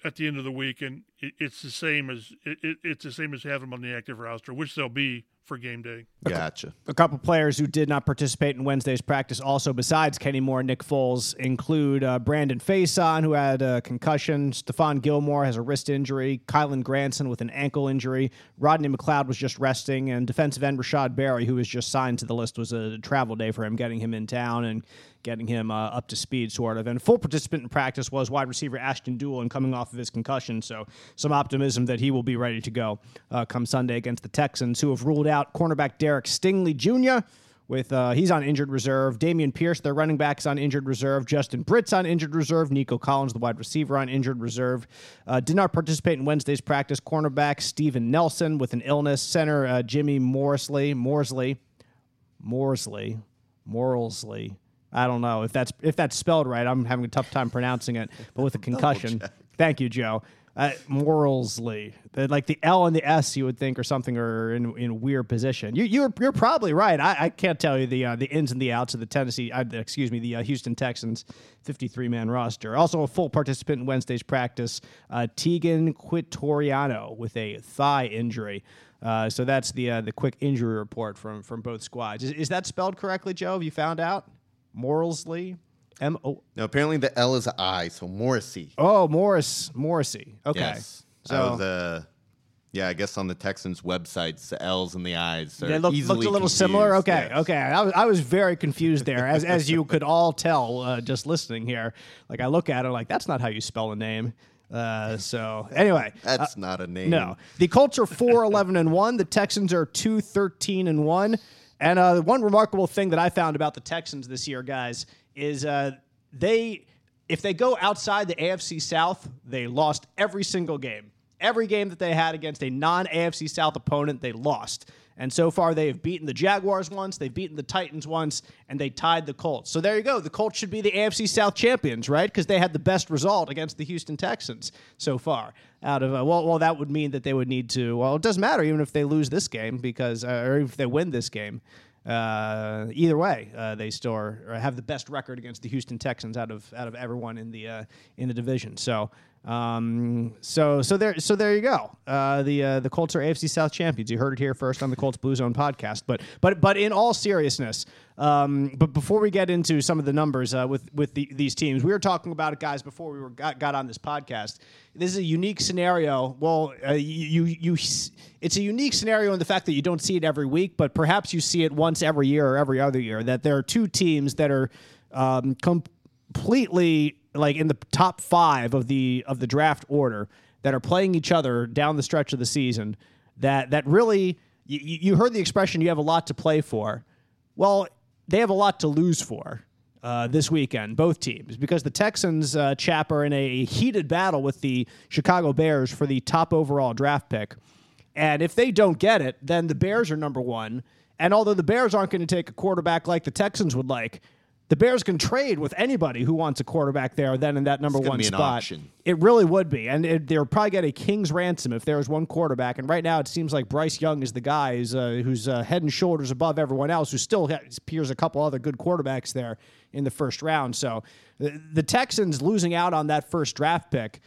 at the end of the week, and it, it's the same as it, it's the same as having them on the active roster, which they'll be for game day. Gotcha. A couple players who did not participate in Wednesday's practice, also besides Kenny Moore and Nick Foles, include uh, Brandon Facyson, who had a concussion. Stephon Gilmore has a wrist injury. Kylen Granson with an ankle injury. Rodney McLeod was just resting, and defensive end Rashad Berry, who was just signed to the list, was a travel day for him, getting him in town and getting him uh, up to speed, sort of. And full participant in practice was wide receiver Ashton Dulin coming off of his concussion, so some optimism that he will be ready to go uh, come Sunday against the Texans, who have ruled out cornerback Derek Stingley Jr. With uh, he's on injured reserve. Dameon Pierce, their running back, is on injured reserve. Justin Britt's on injured reserve. Nico Collins, the wide receiver, on injured reserve. Uh, did not participate in Wednesday's practice. Cornerback Steven Nelson with an illness. Center uh, Jimmy Morsley, Morsley, Morsley, Morsley. I don't know if that's if that's spelled right. I'm having a tough time pronouncing it, but with a concussion. Thank you, Joe. Uh, like the L and the S, you would think, or something, are in in weird position. You you're you're probably right. I, I can't tell you the uh, the ins and the outs of the Tennessee, uh, excuse me, the uh, Houston Texans 53 man roster. Also a full participant in Wednesday's practice, uh, Teagan Quitoriano with a thigh injury. Uh, so that's the uh, the quick injury report from from both squads. Is, is that spelled correctly, Joe? Have you found out? Morsley, M O. Now, apparently the L is an I, so Morrissey. Oh, Morris Morrissey. Okay. Yes. So- was, uh, yeah, I guess on the Texans' websites, the L's and the I's are They look, looked a little confused. similar. Okay, Yes. okay. I was, I was very confused there, as as you could all tell uh, just listening here. Like I look at it, like that's not how you spell a name. Uh, so anyway, That's not a name. no. The Colts are 4 11 and 1. The Texans are 2 13 and 1. And uh, one remarkable thing that I found about the Texans this year, guys, is uh, they, if they go outside the AFC South, they lost every single game. Every game that they had against a non AFC South opponent, they lost. And so far, they have beaten the Jaguars once, they've beaten the Titans once, and they tied the Colts. So there you go. The Colts should be the AFC South champions, right? Because they had the best result against the Houston Texans so far. Out of uh, well, well, that would mean that they would need to. Well, it doesn't matter even if they lose this game because, uh, or if they win this game. Uh, either way, uh, they still are, or have the best record against the Houston Texans out of out of everyone in the uh, in the division. So Um, so so there so there you go. Uh, the uh, the Colts are AFC South champions. You heard it here first on the Colts Blue Zone podcast. But but but in all seriousness, um, but before we get into some of the numbers uh, with with the, these teams, we were talking about it, guys, before we were got, got on this podcast. This is a unique scenario. Well, uh, you, you you it's a unique scenario in the fact that you don't see it every week, but perhaps you see it once every year or every other year. That there are two teams that are um, completely like in the top five of the of the draft order that are playing each other down the stretch of the season. That that really you, you heard the expression you have a lot to play for. Well, they have a lot to lose for. Uh, this weekend, both teams, because the Texans uh, chap are in a heated battle with the Chicago Bears for the top overall draft pick. And if they don't get it, then the Bears are number one. And although the Bears aren't going to take a quarterback like the Texans would like, the Bears can trade with anybody who wants a quarterback there. Then in that number one spot, an it really would be, and it, they'll probably get a king's ransom if there was one quarterback. And right now, it seems like Bryce Young is the guy who's, uh, who's uh, head and shoulders above everyone else. Who still has, appears a couple other good quarterbacks there in the first round. So the, the Texans losing out on that first draft pick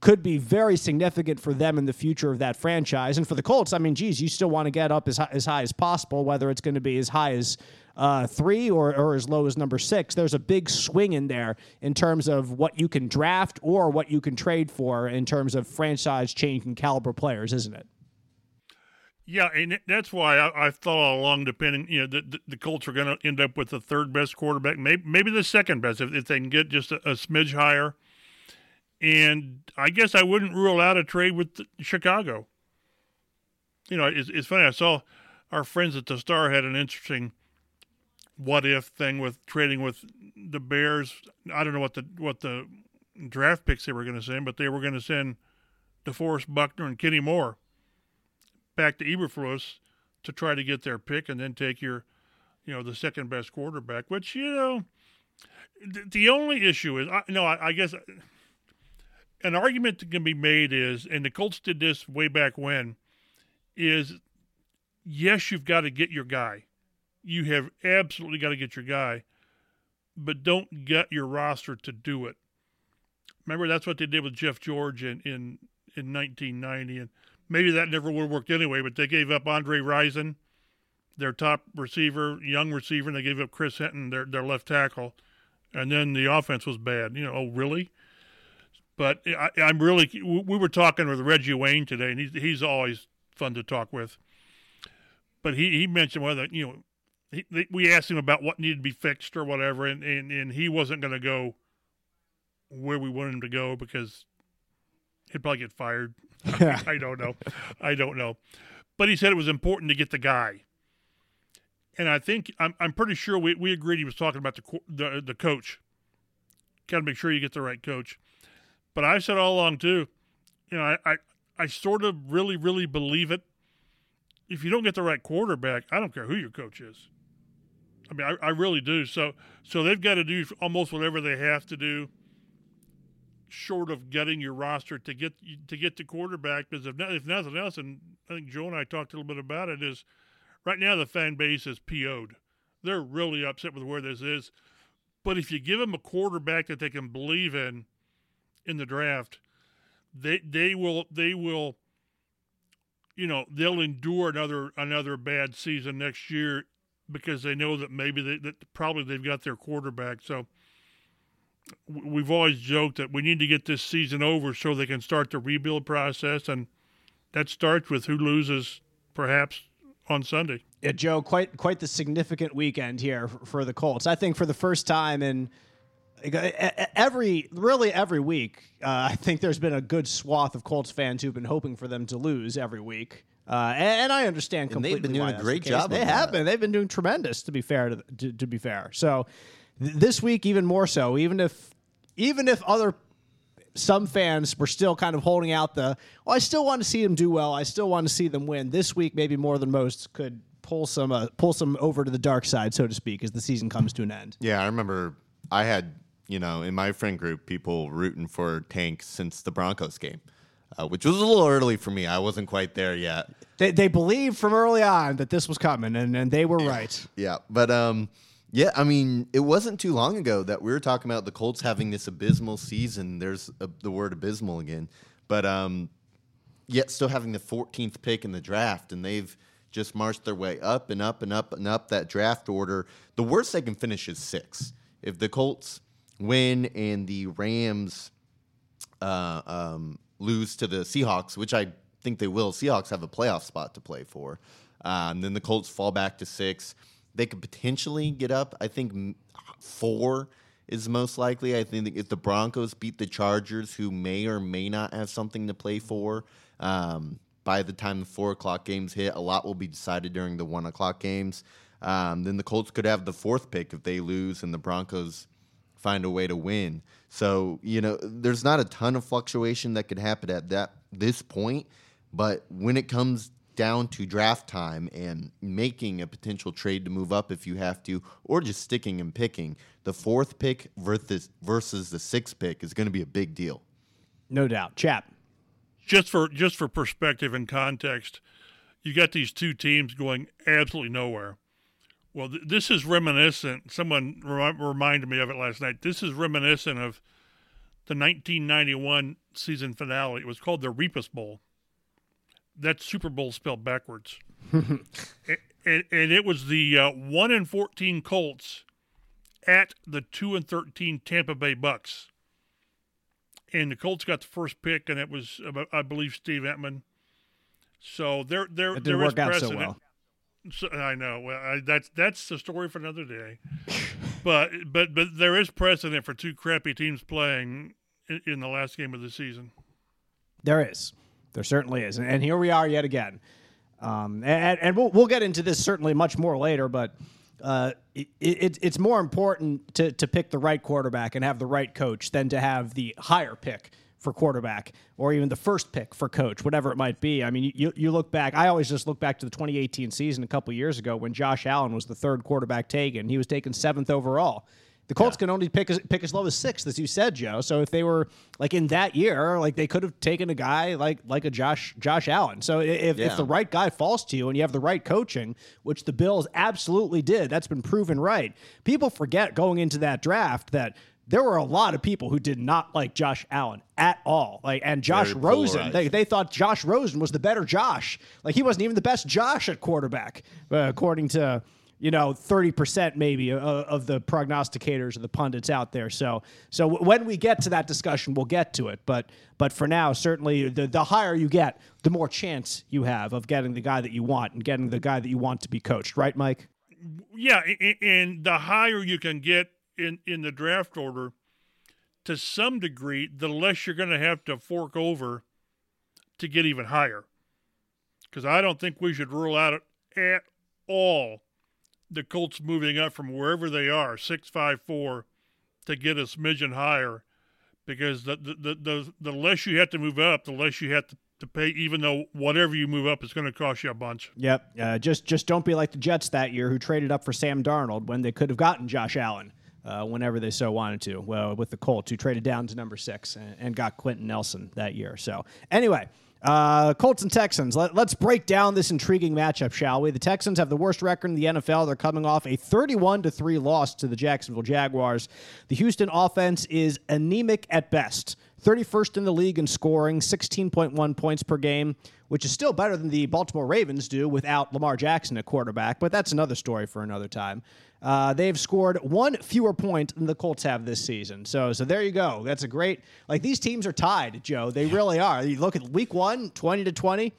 could be very significant for them in the future of that franchise. And for the Colts, I mean, geez, you still want to get up as high, as high as possible, whether it's going to be as high as uh, three or, or as low as number six, there's a big swing in there in terms of what you can draft or what you can trade for in terms of franchise changing caliber players, isn't it? Yeah, and that's why I, I thought all along, depending, you know, the, the, the Colts are going to end up with the third best quarterback, maybe, maybe the second best if, if they can get just a, a smidge higher. And I guess I wouldn't rule out a trade with Chicago. You know, it's, it's funny. I saw our friends at the Star had an interesting – what if thing with trading with the Bears. I don't know what the what the draft picks they were going to send, but they were going to send DeForest Buckner and Kenny Moore back to Eberflus to try to get their pick and then take your, you know, the second best quarterback. Which you know, the only issue is, I, no, I, I guess an argument that can be made is, and the Colts did this way back when, is yes, you've got to get your guy you have absolutely got to get your guy, but don't get your roster to do it. Remember, that's what they did with Jeff George in, in, in 1990. And maybe that never would have worked anyway, but they gave up Andre Rison, their top receiver, young receiver, and they gave up Chris Hinton, their, their left tackle. And then the offense was bad. You know, oh, really? But I, am really, we were talking with Reggie Wayne today, and he's, he's always fun to talk with. But he, he mentioned whether, you know, he, we asked him about what needed to be fixed or whatever, and, and, and he wasn't going to go where we wanted him to go because he'd probably get fired. I, I don't know. I don't know. But he said it was important to get the guy. And I think I'm I'm pretty sure we, we agreed he was talking about the the the coach. Got to make sure you get the right coach. But I said all along too, you know, I, I I sort of really really believe it. If you don't get the right quarterback, I don't care who your coach is. I mean, I, I really do. So, so they've got to do almost whatever they have to do, short of getting your roster to get to get the quarterback. Because if, if nothing else, and I think Joe and I talked a little bit about it, is right now the fan base is PO'd. They're really upset with where this is. But if you give them a quarterback that they can believe in in the draft, they they will they will you know they'll endure another another bad season next year because they know that maybe they, that probably they've got their quarterback. So we've always joked that we need to get this season over so they can start the rebuild process, and that starts with who loses, perhaps on Sunday. Yeah, Joe, quite quite the significant weekend here for the Colts. I think for the first time in every really every week, uh, I think there's been a good swath of Colts fans who've been hoping for them to lose every week. Uh, and, and, I understand completely. And they've been doing a great the job. They have that. been. They've been doing tremendous. To be fair, to, to, to be fair. So th- this week, even more so. Even if, even if other some fans were still kind of holding out the, well, I still want to see them do well. I still want to see them win. This week, maybe more than most, could pull some uh, pull some over to the dark side, so to speak, as the season comes to an end. Yeah, I remember I had you know in my friend group people rooting for Tank since the Broncos game uh, which was a little early for me. I wasn't quite there yet. They, they believed from early on that this was coming, and, and they were right. Yeah, but um, Yeah, I mean, it wasn't too long ago that we were talking about the Colts having this abysmal season. There's a, the word abysmal again, but um, yet still having the 14th pick in the draft, and they've just marched their way up and up and up and up that draft order. The worst they can finish is six. If the Colts win and the Rams uh, um, lose to the Seahawks, which I think they will, Seahawks have a playoff spot to play for. Um, then the Colts fall back to six. They could potentially get up. I think four is most likely. I think if the Broncos beat the Chargers, who may or may not have something to play for, um, by the time the four o'clock games hit, a lot will be decided during the one o'clock games. Um, then the Colts could have the fourth pick if they lose and the Broncos find a way to win. So you know, there's not a ton of fluctuation that could happen at that this point, but when it comes down to draft time and making a potential trade to move up if you have to, or just sticking and picking, the fourth pick versus versus the sixth pick is going to be a big deal. No doubt, chap just for just for perspective and context, you got these two teams going absolutely nowhere. Well, th- this is reminiscent. Someone reminded me of it last night. This is reminiscent of the 1991 season finale. It was called the Repus Bowl. That's Super Bowl spelled backwards. and, and, and, it was the uh, 1 and 14 Colts at the 2 and 13 Tampa Bay Bucks and the Colts got the first pick, and it was I believe Steve Emtman. So there, there, there is precedent. so well. So, I know. Well, I, that's that's the story for another day. but but but there is precedent for two crappy teams playing in, in, the last game of the season. There is. There certainly is, and, and here we are yet again. Um, and, and we'll we'll get into this certainly much more later, but uh, it, it, it's more important to, to pick the right quarterback and have the right coach than to have the higher pick for quarterback or even the first pick for coach, whatever it might be. I mean, you, you look back, I always just look back to the 2018 season a couple years ago when Josh Allen was the third quarterback taken. He was taken seventh overall. The Colts yeah. can only pick as, pick as low as sixth, as you said, Joe. So if they were like in that year, like they could have taken a guy like like a Josh Josh Allen. So if, yeah. if the right guy falls to you and you have the right coaching, which the Bills absolutely did, that's been proven right. People forget going into that draft that there were a lot of people who did not like Josh Allen at all. Like and Josh Very Rosen, they, they thought Josh Rosen was the better Josh. Like he wasn't even the best Josh at quarterback, uh, according to you know, 30% maybe of, of the prognosticators or the pundits out there. So, so when we get to that discussion, we'll get to it. But, but for now, certainly the, the higher you get, the more chance you have of getting the guy that you want and getting the guy that you want to be coached. Right, Mike? Yeah. And the higher you can get in, in the draft order, to some degree, the less you're going to have to fork over to get even higher. Because I don't think we should rule out at all the Colts moving up from wherever they are, six five four, to get a smidgen higher, because the the the, the less you have to move up, the less you have to, to pay. Even though whatever you move up is going to cost you a bunch. Yep. Uh, just just don't be like the Jets that year, who traded up for Sam Darnold when they could have gotten Josh Allen. Uh, whenever they so wanted to, well, with the Colts, who traded down to number six and, and got Quenton Nelson that year. So, anyway, uh, Colts and Texans. Let, us break down this intriguing matchup, shall we? The Texans have the worst record in the NFL. They're coming off a 31 to 3 loss to the Jacksonville Jaguars. The Houston offense is anemic at best. 31st in the league in scoring, 16.1 points per game, which is still better than the Baltimore Ravens do without Lamar Jackson at quarterback, but that's another story for another time. Uh, they've scored one fewer point than the Colts have this season. So, so there you go. That's a great. Like these teams are tied, Joe. They really are. You look at Week One, 20 to 20,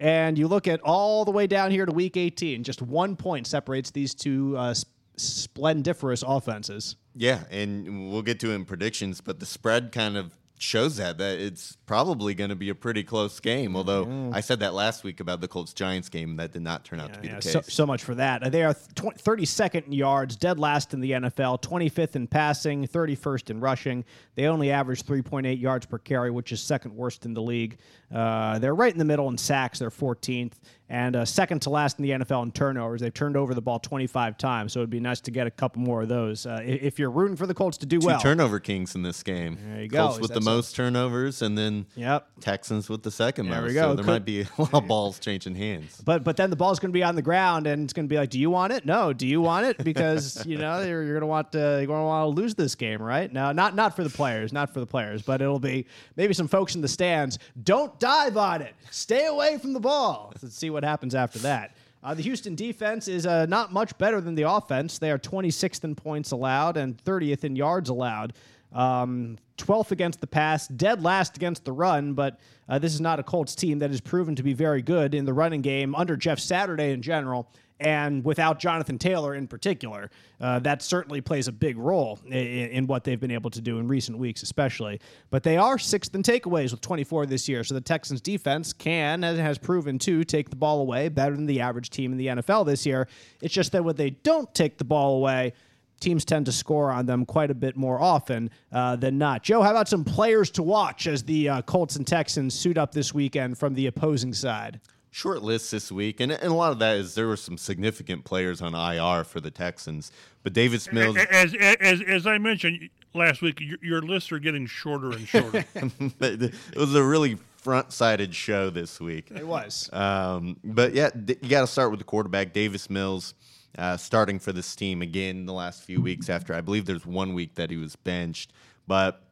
and you look at all the way down here to Week 18. Just one point separates these two uh, splendiferous offenses. Yeah, and we'll get to in predictions, but the spread kind of shows that that it's probably going to be a pretty close game. Although mm. I said that last week about the Colts Giants game, that did not turn out yeah, to be yeah. the case. So, so, much for that. They are tw- 32nd in yards, dead last in the NFL, 25th in passing, 31st in rushing. They only average 3.8 yards per carry, which is second worst in the league. Uh, they're right in the middle in sacks. They're 14th, and uh, second to last in the NFL in turnovers. They've turned over the ball 25 times, so it'd be nice to get a couple more of those. Uh, if you're rooting for the Colts to do Two well, turnover kings in this game. There you go. Colts Is with the most turnovers, and then Yep. Texans with the second There most. we go. So there Could- might be a lot of balls changing hands. But but then the ball's going to be on the ground, and it's going to be like, do you want it? No. Do you want it? Because you know you're, you're going to want to you're going to want to lose this game, right? No, not not for the players, not for the players, but it'll be maybe some folks in the stands. Don't dive on it. Stay away from the ball. Let's see what happens after that. Uh, the Houston defense is uh, not much better than the offense. They are 26th in points allowed and 30th in yards allowed. Um, 12th against the pass, dead last against the run, but uh, this is not a Colts team that has proven to be very good in the running game under Jeff Saturday in general, and without Jonathan Taylor in particular. Uh, that certainly plays a big role in, in what they've been able to do in recent weeks, especially. But they are sixth in takeaways with 24 this year, so the Texans defense can, and has proven to, take the ball away better than the average team in the NFL this year. It's just that when they don't take the ball away, teams tend to score on them quite a bit more often uh, than not. Joe, how about some players to watch as the uh, Colts and Texans suit up this weekend from the opposing side? Short list this week, and, and a lot of that is there were some significant players on IR for the Texans. But Davis Mills, As, as, as I mentioned last week, your, your lists are getting shorter and shorter. it was a really front-sided show this week. It was. Um, but yeah, you got to start with the quarterback, Davis Mills, uh, starting for this team again the last few weeks. After I believe there's one week that he was benched, but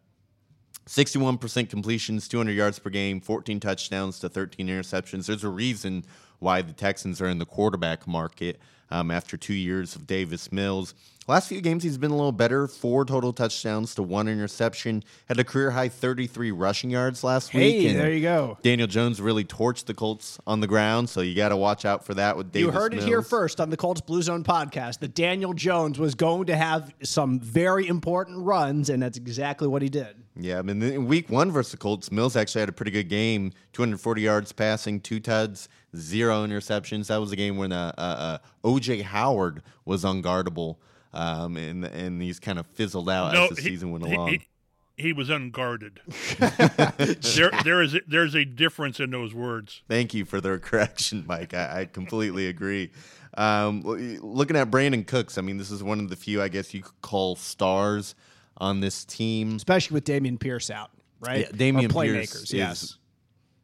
61% completions, 200 yards per game, 14 touchdowns to 13 interceptions. There's a reason why the Texans are in the quarterback market um, after two years of Davis Mills. Last few games, he's been a little better. Four total touchdowns to one interception. Had a career high 33 rushing yards last week. Hey, there you go. Daniel Jones really torched the Colts on the ground, so you got to watch out for that with Davis You heard it here first on the Colts Blue Zone podcast that Daniel Jones was going to have some very important runs, and that's exactly what he did. Yeah, I mean, in week one versus the Colts, Mills actually had a pretty good game 240 yards passing, two tuds, zero interceptions. That was a game when uh, uh, uh, OJ Howard was unguardable, um, and, and he's kind of fizzled out as the he- season went along. He, he was unguarded. there, there is there's a difference in those words. Thank you for the correction, Mike. I, I completely agree. Um, looking at Brandin Cooks, I mean, this is one of the few, I guess you could call stars on this team. Especially with Dameon Pierce out, right? Yeah, Dameon Pierce playmakers, is yes.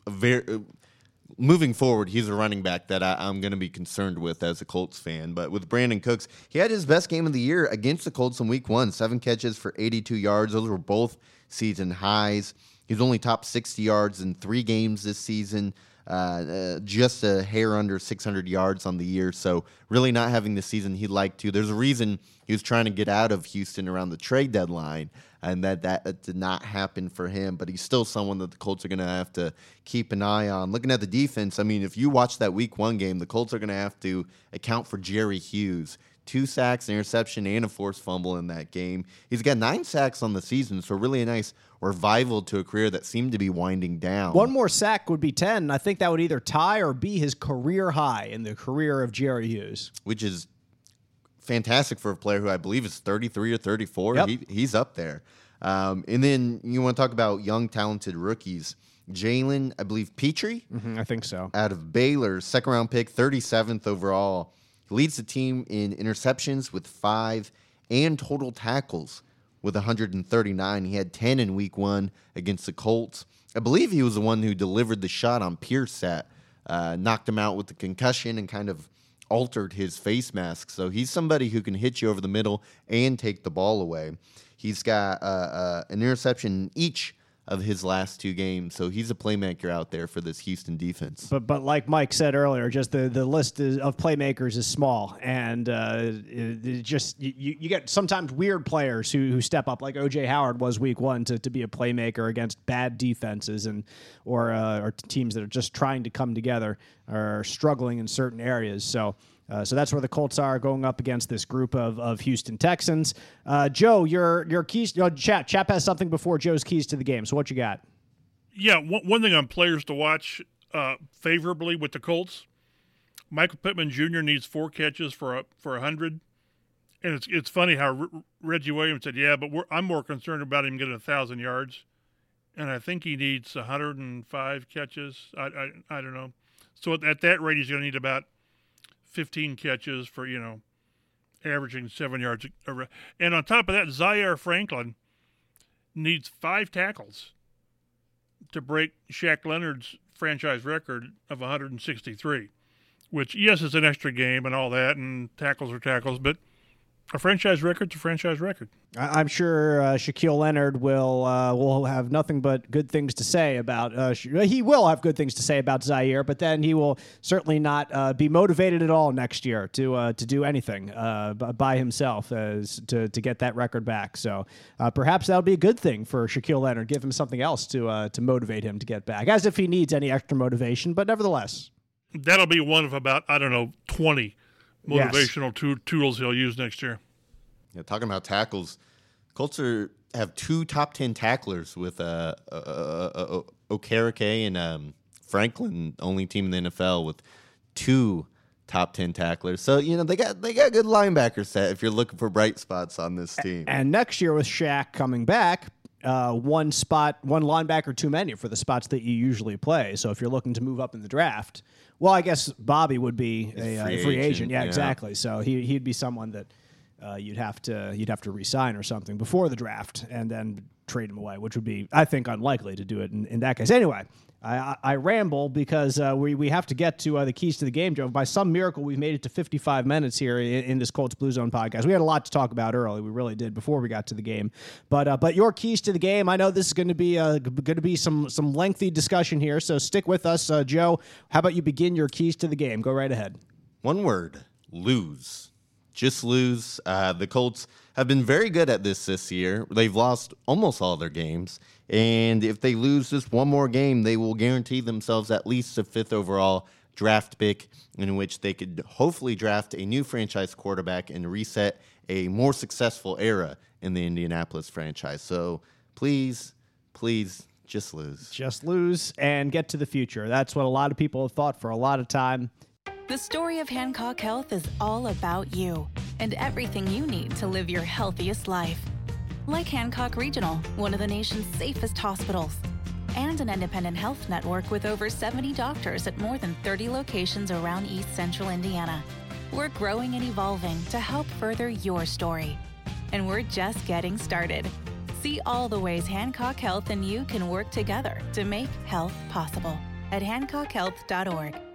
a very moving forward. He's a running back that I, I'm going to be concerned with as a Colts fan. But with Brandin Cooks, he had his best game of the year against the Colts in Week One. Seven catches for 82 yards. Those were both season highs. He's only top 60 yards in three games this season. Uh, uh, just a hair under 600 yards on the year. So really not having the season he'd like to. There's a reason he was trying to get out of Houston around the trade deadline, and that that, did not happen for him. But he's still someone that the Colts are going to have to keep an eye on. Looking at the defense, I mean, if you watch that Week One game, the Colts are going to have to account for Jerry Hughes. Two sacks, an interception, and a forced fumble in that game. He's got nine sacks on the season, so really a nice revival to a career that seemed to be winding down. One more sack would be 10. I think that would either tie or be his career high in the career of Jerry Hughes. which is fantastic for a player who I believe is 33 or 34. Yep. He, he's up there. Um, and then you want to talk about young, talented rookies. Jalen, I believe Pitre I think so. out of Baylor, second round pick, 37th overall. He leads the team in interceptions with five and total tackles with 139. He had 10 in week one against the Colts. I believe he was the one who delivered the shot on Pierce that uh, knocked him out with the concussion and kind of altered his face mask. So he's somebody who can hit you over the middle and take the ball away. He's got uh, uh, an interception in each of his last two games. So he's a playmaker out there for this Houston defense. But but like Mike said earlier, just the, the list is, of playmakers is small, and uh, it, it just you, you get sometimes weird players who, who step up, like OJ Howard was week one to, to be a playmaker against bad defenses and or uh, or teams that are just trying to come together or struggling in certain areas. So. Uh, so that's where the Colts are going up against this group of, of Houston Texans. Uh, Joe, your your keys. Uh, Chap Chap has something before Joe's keys to the game. So what you got? Yeah, one, one thing on players to watch uh, favorably with the Colts. Michael Pittman Jr. needs four catches for a for a hundred, and it's it's funny how R- Reggie Williams said, "Yeah, but I'm more concerned about him getting a thousand yards," and I think he needs 105 catches. I, I I don't know. So at that rate, he's going to need about 15 catches for you know, averaging seven yards. And on top of that, Zaire Franklin needs five tackles to break Shaq Leonard's franchise record of 163. Which yes, is an extra game and all that, and tackles are tackles, but a franchise record a franchise record. I'm sure uh, Shaquille Leonard will uh, will have nothing but good things to say about. Uh, he will have good things to say about Zaire, but then he will certainly not uh, be motivated at all next year to uh, to do anything uh, by himself as to to get that record back. So perhaps that'll be a good thing for Shaquille Leonard. Give him something else to to motivate him to get back, as if he needs any extra motivation. But nevertheless, that'll be one of about I don't know twenty motivational yes. tools he'll use next year. Yeah, talking about tackles, Colts are, have two top ten tacklers with uh, uh, uh, Okereke and um, Franklin, only team in the NFL with two top ten tacklers. So you know they got they got good linebacker set if you're looking for bright spots on this team. And next year with Shaq coming back, uh, one spot, one linebacker too many for the spots that you usually play. So if you're looking to move up in the draft, well, I guess Bobby would be a, uh, a free, free, agent. agent. Yeah, yeah, exactly. So he he'd be someone that uh, you'd have to you'd have to resign or something before the draft and then trade him away, which would be I think unlikely to do it in, in that case. Anyway, I, I ramble because uh, we, we have to get to uh, the keys to the game, Joe. By some miracle, we've made it to 55 minutes here in, in, this Colts Blue Zone podcast. We had a lot to talk about early. We really did before we got to the game. But uh, but your keys to the game. I know this is going to be uh, going to be some some lengthy discussion here. So stick with us, uh, Joe. How about you begin your keys to the game? Go right ahead. One word: lose. Just lose. Uh, the Colts have been very good at this this year. They've lost almost all their games. And if they lose just one more game, they will guarantee themselves at least a fifth overall draft pick in which they could hopefully draft a new franchise quarterback and reset a more successful era in the Indianapolis franchise. So please, please just lose. Just lose and get to the future. That's what a lot of people have thought for a lot of time. The story of Hancock Health is all about you and everything you need to live your healthiest life like Hancock Regional, one of the nation's safest hospitals, and an independent health network with over 70 doctors at more than 30 locations around East Central Indiana. We're growing and evolving to help further your story. And we're just getting started. See all the ways Hancock Health and you can work together to make health possible at hancockhealth.org.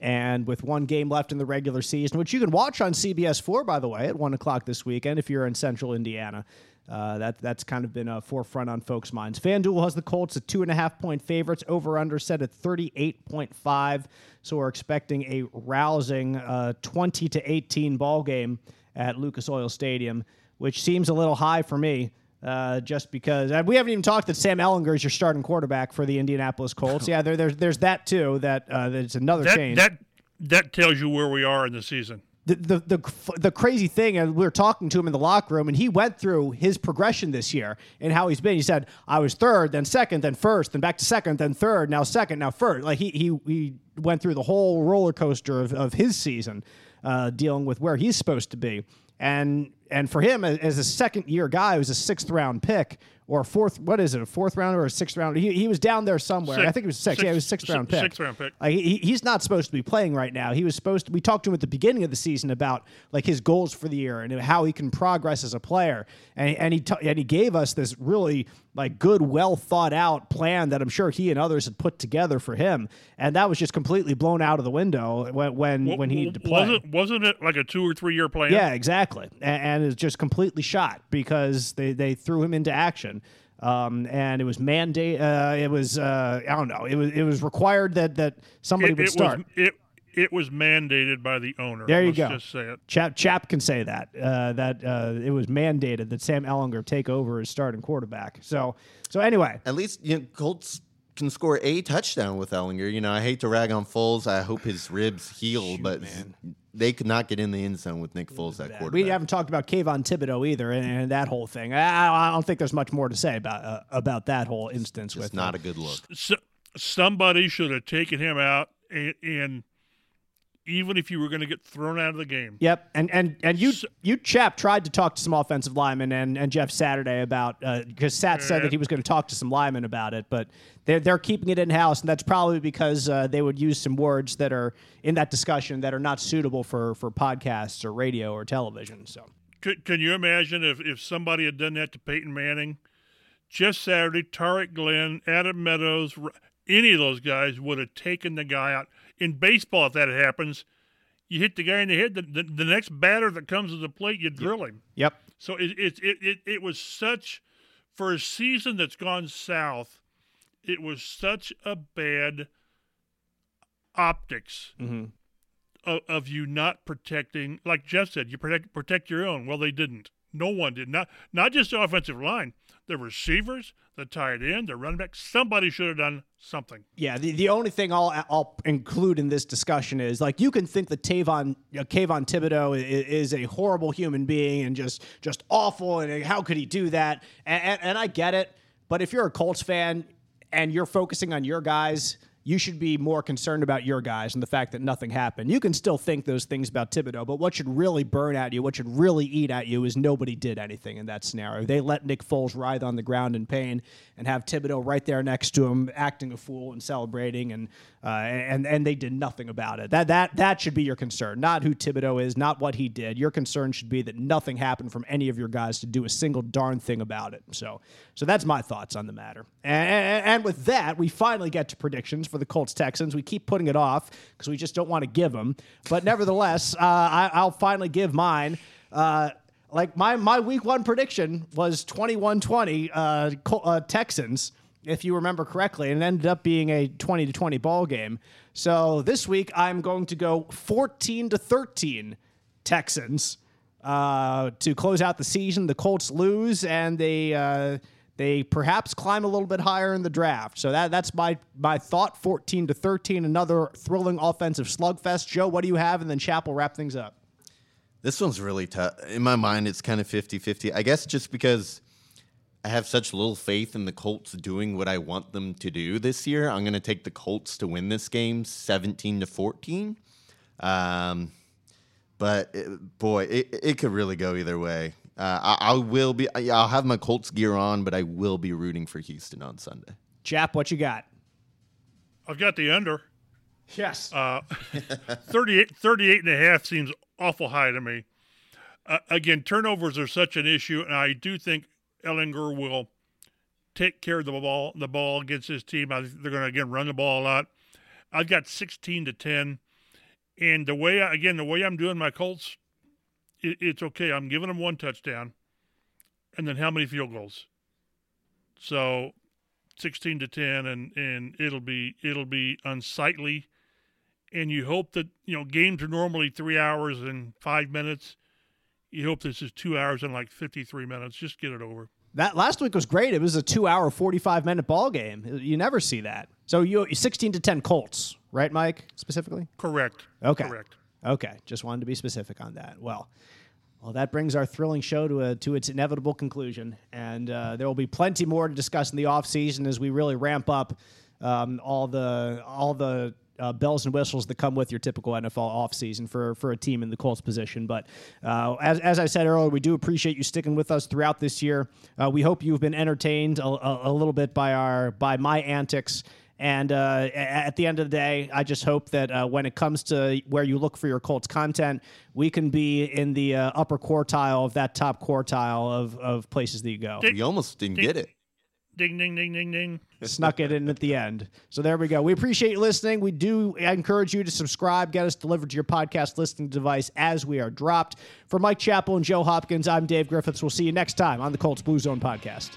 And with one game left in the regular season, which you can watch on CBS 4, by the way, at 1 o'clock this weekend if you're in central Indiana. Uh, that, that's kind of been a forefront on folks' minds. FanDuel has the Colts at two and a half point favorites, over under set at 38.5. So we're expecting a rousing uh, 20 to 18 ball game at Lucas Oil Stadium, which seems a little high for me. Uh, just because uh, we haven't even talked that Sam Ehlinger is your starting quarterback for the Indianapolis Colts. yeah, there, there's there's that too. That uh, that's another that, change. That that tells you where we are in the season. The, the the the crazy thing, and we were talking to him in the locker room, and he went through his progression this year and how he's been. He said, "I was third, then second, then first, then back to second, then third, now second, now first. Like he he he went through the whole roller coaster of, of his season, uh, dealing with where he's supposed to be. And and for him as a second year guy, who's a sixth round pick or a fourth. What is it? A fourth round or a sixth round? He, he was down there somewhere. Six, I think it was six. six yeah, it was sixth round pick. Sixth round pick. Like, he, he's not supposed to be playing right now. He was supposed to. We talked to him at the beginning of the season about like his goals for the year and how he can progress as a player. And and he t- and he gave us this really like good, well thought out plan that I'm sure he and others had put together for him, and that was just completely blown out of the window when when, well, when he wasn't wasn't wasn't it like a two or three year plan? Yeah, exactly, and, and it's just completely shot because they they threw him into action. Um, and it was mandate. Uh, it was uh, I don't know. It was it was required that that somebody it, would it start. Was, it it was mandated by the owner. There you Let's go. Just say it. Chap Chap can say that uh, that uh, it was mandated that Sam Ehlinger take over as starting quarterback. So so anyway, at least you know, Colts can score a touchdown with Ehlinger. You know, I hate to rag on Foles. I hope his ribs heal, Shoot, but man. They could not get in the end zone with Nick Foles at quarterback. We haven't talked about Kayvon Thibodeaux either, and, and that whole thing. I, I, don't think there's much more to say about uh, about that whole instance. It's with not him. a good look. So, somebody should have taken him out and, and even if you were going to get thrown out of the game. Yep, and and and you you chap tried to talk to some offensive linemen and, and Jeff Saturday about because uh, Sat said that he was going to talk to some linemen about it, but they're they're keeping it in house, and that's probably because uh, they would use some words that are in that discussion that are not suitable for for podcasts or radio or television. So, can, can you imagine if if somebody had done that to Peyton Manning? Jeff Saturday, Tarik Glenn, Adam Meadows, any of those guys would have taken the guy out in baseball, if that happens, you hit the guy in the head. The, the, the next batter that comes to the plate, you drill him. Yep. So it, it it, it it was such for a season that's gone south. It was such a bad optics mm-hmm. of, of you not protecting. Like Jeff said, you protect protect your own. Well, they didn't. No one did. Not not just the offensive line the receivers, the tight end, the running back. Somebody should have done something. Yeah, the, the only thing I'll I'll include in this discussion is like you can think that Tavon uh, Kayvon Thibodeaux is, is, a horrible human being and just just awful and how could he do that? And, and, and I get it, but if you're a Colts fan and you're focusing on your guys you should be more concerned about your guys and the fact that nothing happened. You can still think those things about Thibodeaux, but what should really burn at you, what should really eat at you, is nobody did anything in that scenario. They let Nick Foles writhe on the ground in pain and have Thibodeaux right there next to him, acting a fool and celebrating, and uh, and and they did nothing about it. That that that should be your concern, not who Thibodeaux is, not what he did. Your concern should be that nothing happened from any of your guys to do a single darn thing about it. So so that's my thoughts on the matter. And, and, and with that, we finally get to predictions for the Colts Texans. We keep putting it off because we just don't want to give them. But nevertheless, uh, I, will finally give mine. Uh, like my, my week one prediction was 21 20 uh, uh, Texans, if you remember correctly, and it ended up being a 20 to 20 ball game. So this week I'm going to go 14 to 13 Texans. Uh, to close out the season, the Colts lose and they uh, they perhaps climb a little bit higher in the draft. So that that's my my thought. Fourteen to thirteen, another thrilling offensive slugfest. Joe, what do you have? And then Chappell wrap things up. This one's really tough. In my mind, it's kind of 50-50. I guess just because I have such little faith in the Colts doing what I want them to do this year, I'm going to take the Colts to win this game, seventeen to fourteen. Um, but it, boy, it, it could really go either way. Uh, I, I, will be. I'll have my Colts gear on, but I will be rooting for Houston on Sunday. Chap, what you got? I've got the under. Yes. Uh, 38, 38 and a half seems awful high to me. Uh, again, turnovers are such an issue, and I do think Ehlinger will take care of the ball the ball against his team. I they're going to again run the ball a lot. I've got 16 to 10, and the way I, again the way I'm doing my Colts it, it's okay. I'm giving them one touchdown, and then how many field goals? So, sixteen to ten, and and it'll be it'll be unsightly. And you hope that you know games are normally three hours and five minutes. You hope this is two hours and like fifty three minutes. Just get it over. That last week was great. It was a two-hour, forty-five minute ball game. You never see that. So you sixteen to ten Colts, right, Mike? Specifically. Correct. Okay. Correct. Okay, just wanted to be specific on that. Well, well, that brings our thrilling show to a, to its inevitable conclusion, and uh, there will be plenty more to discuss in the off season as we really ramp up um, all the all the uh, bells and whistles that come with your typical NFL offseason for, for a team in the Colts position. But uh, as, as I said earlier, we do appreciate you sticking with us throughout this year. Uh, we hope you've been entertained a, a, a, little bit by our by my antics and uh, at the end of the day, I just hope that uh, when it comes to where you look for your Colts content, we can be in the uh, upper quartile of that top quartile of, of places that you go. We almost didn't get it. Ding, ding, ding, ding, ding. Snuck it in at the end. So there we go. We appreciate you listening. We do encourage you to subscribe, get us delivered to your podcast listening device as we are dropped. For Mike Chappell and Joe Hopkins, I'm Dave Griffiths. We'll see you next time on the Colts Blue Zone podcast.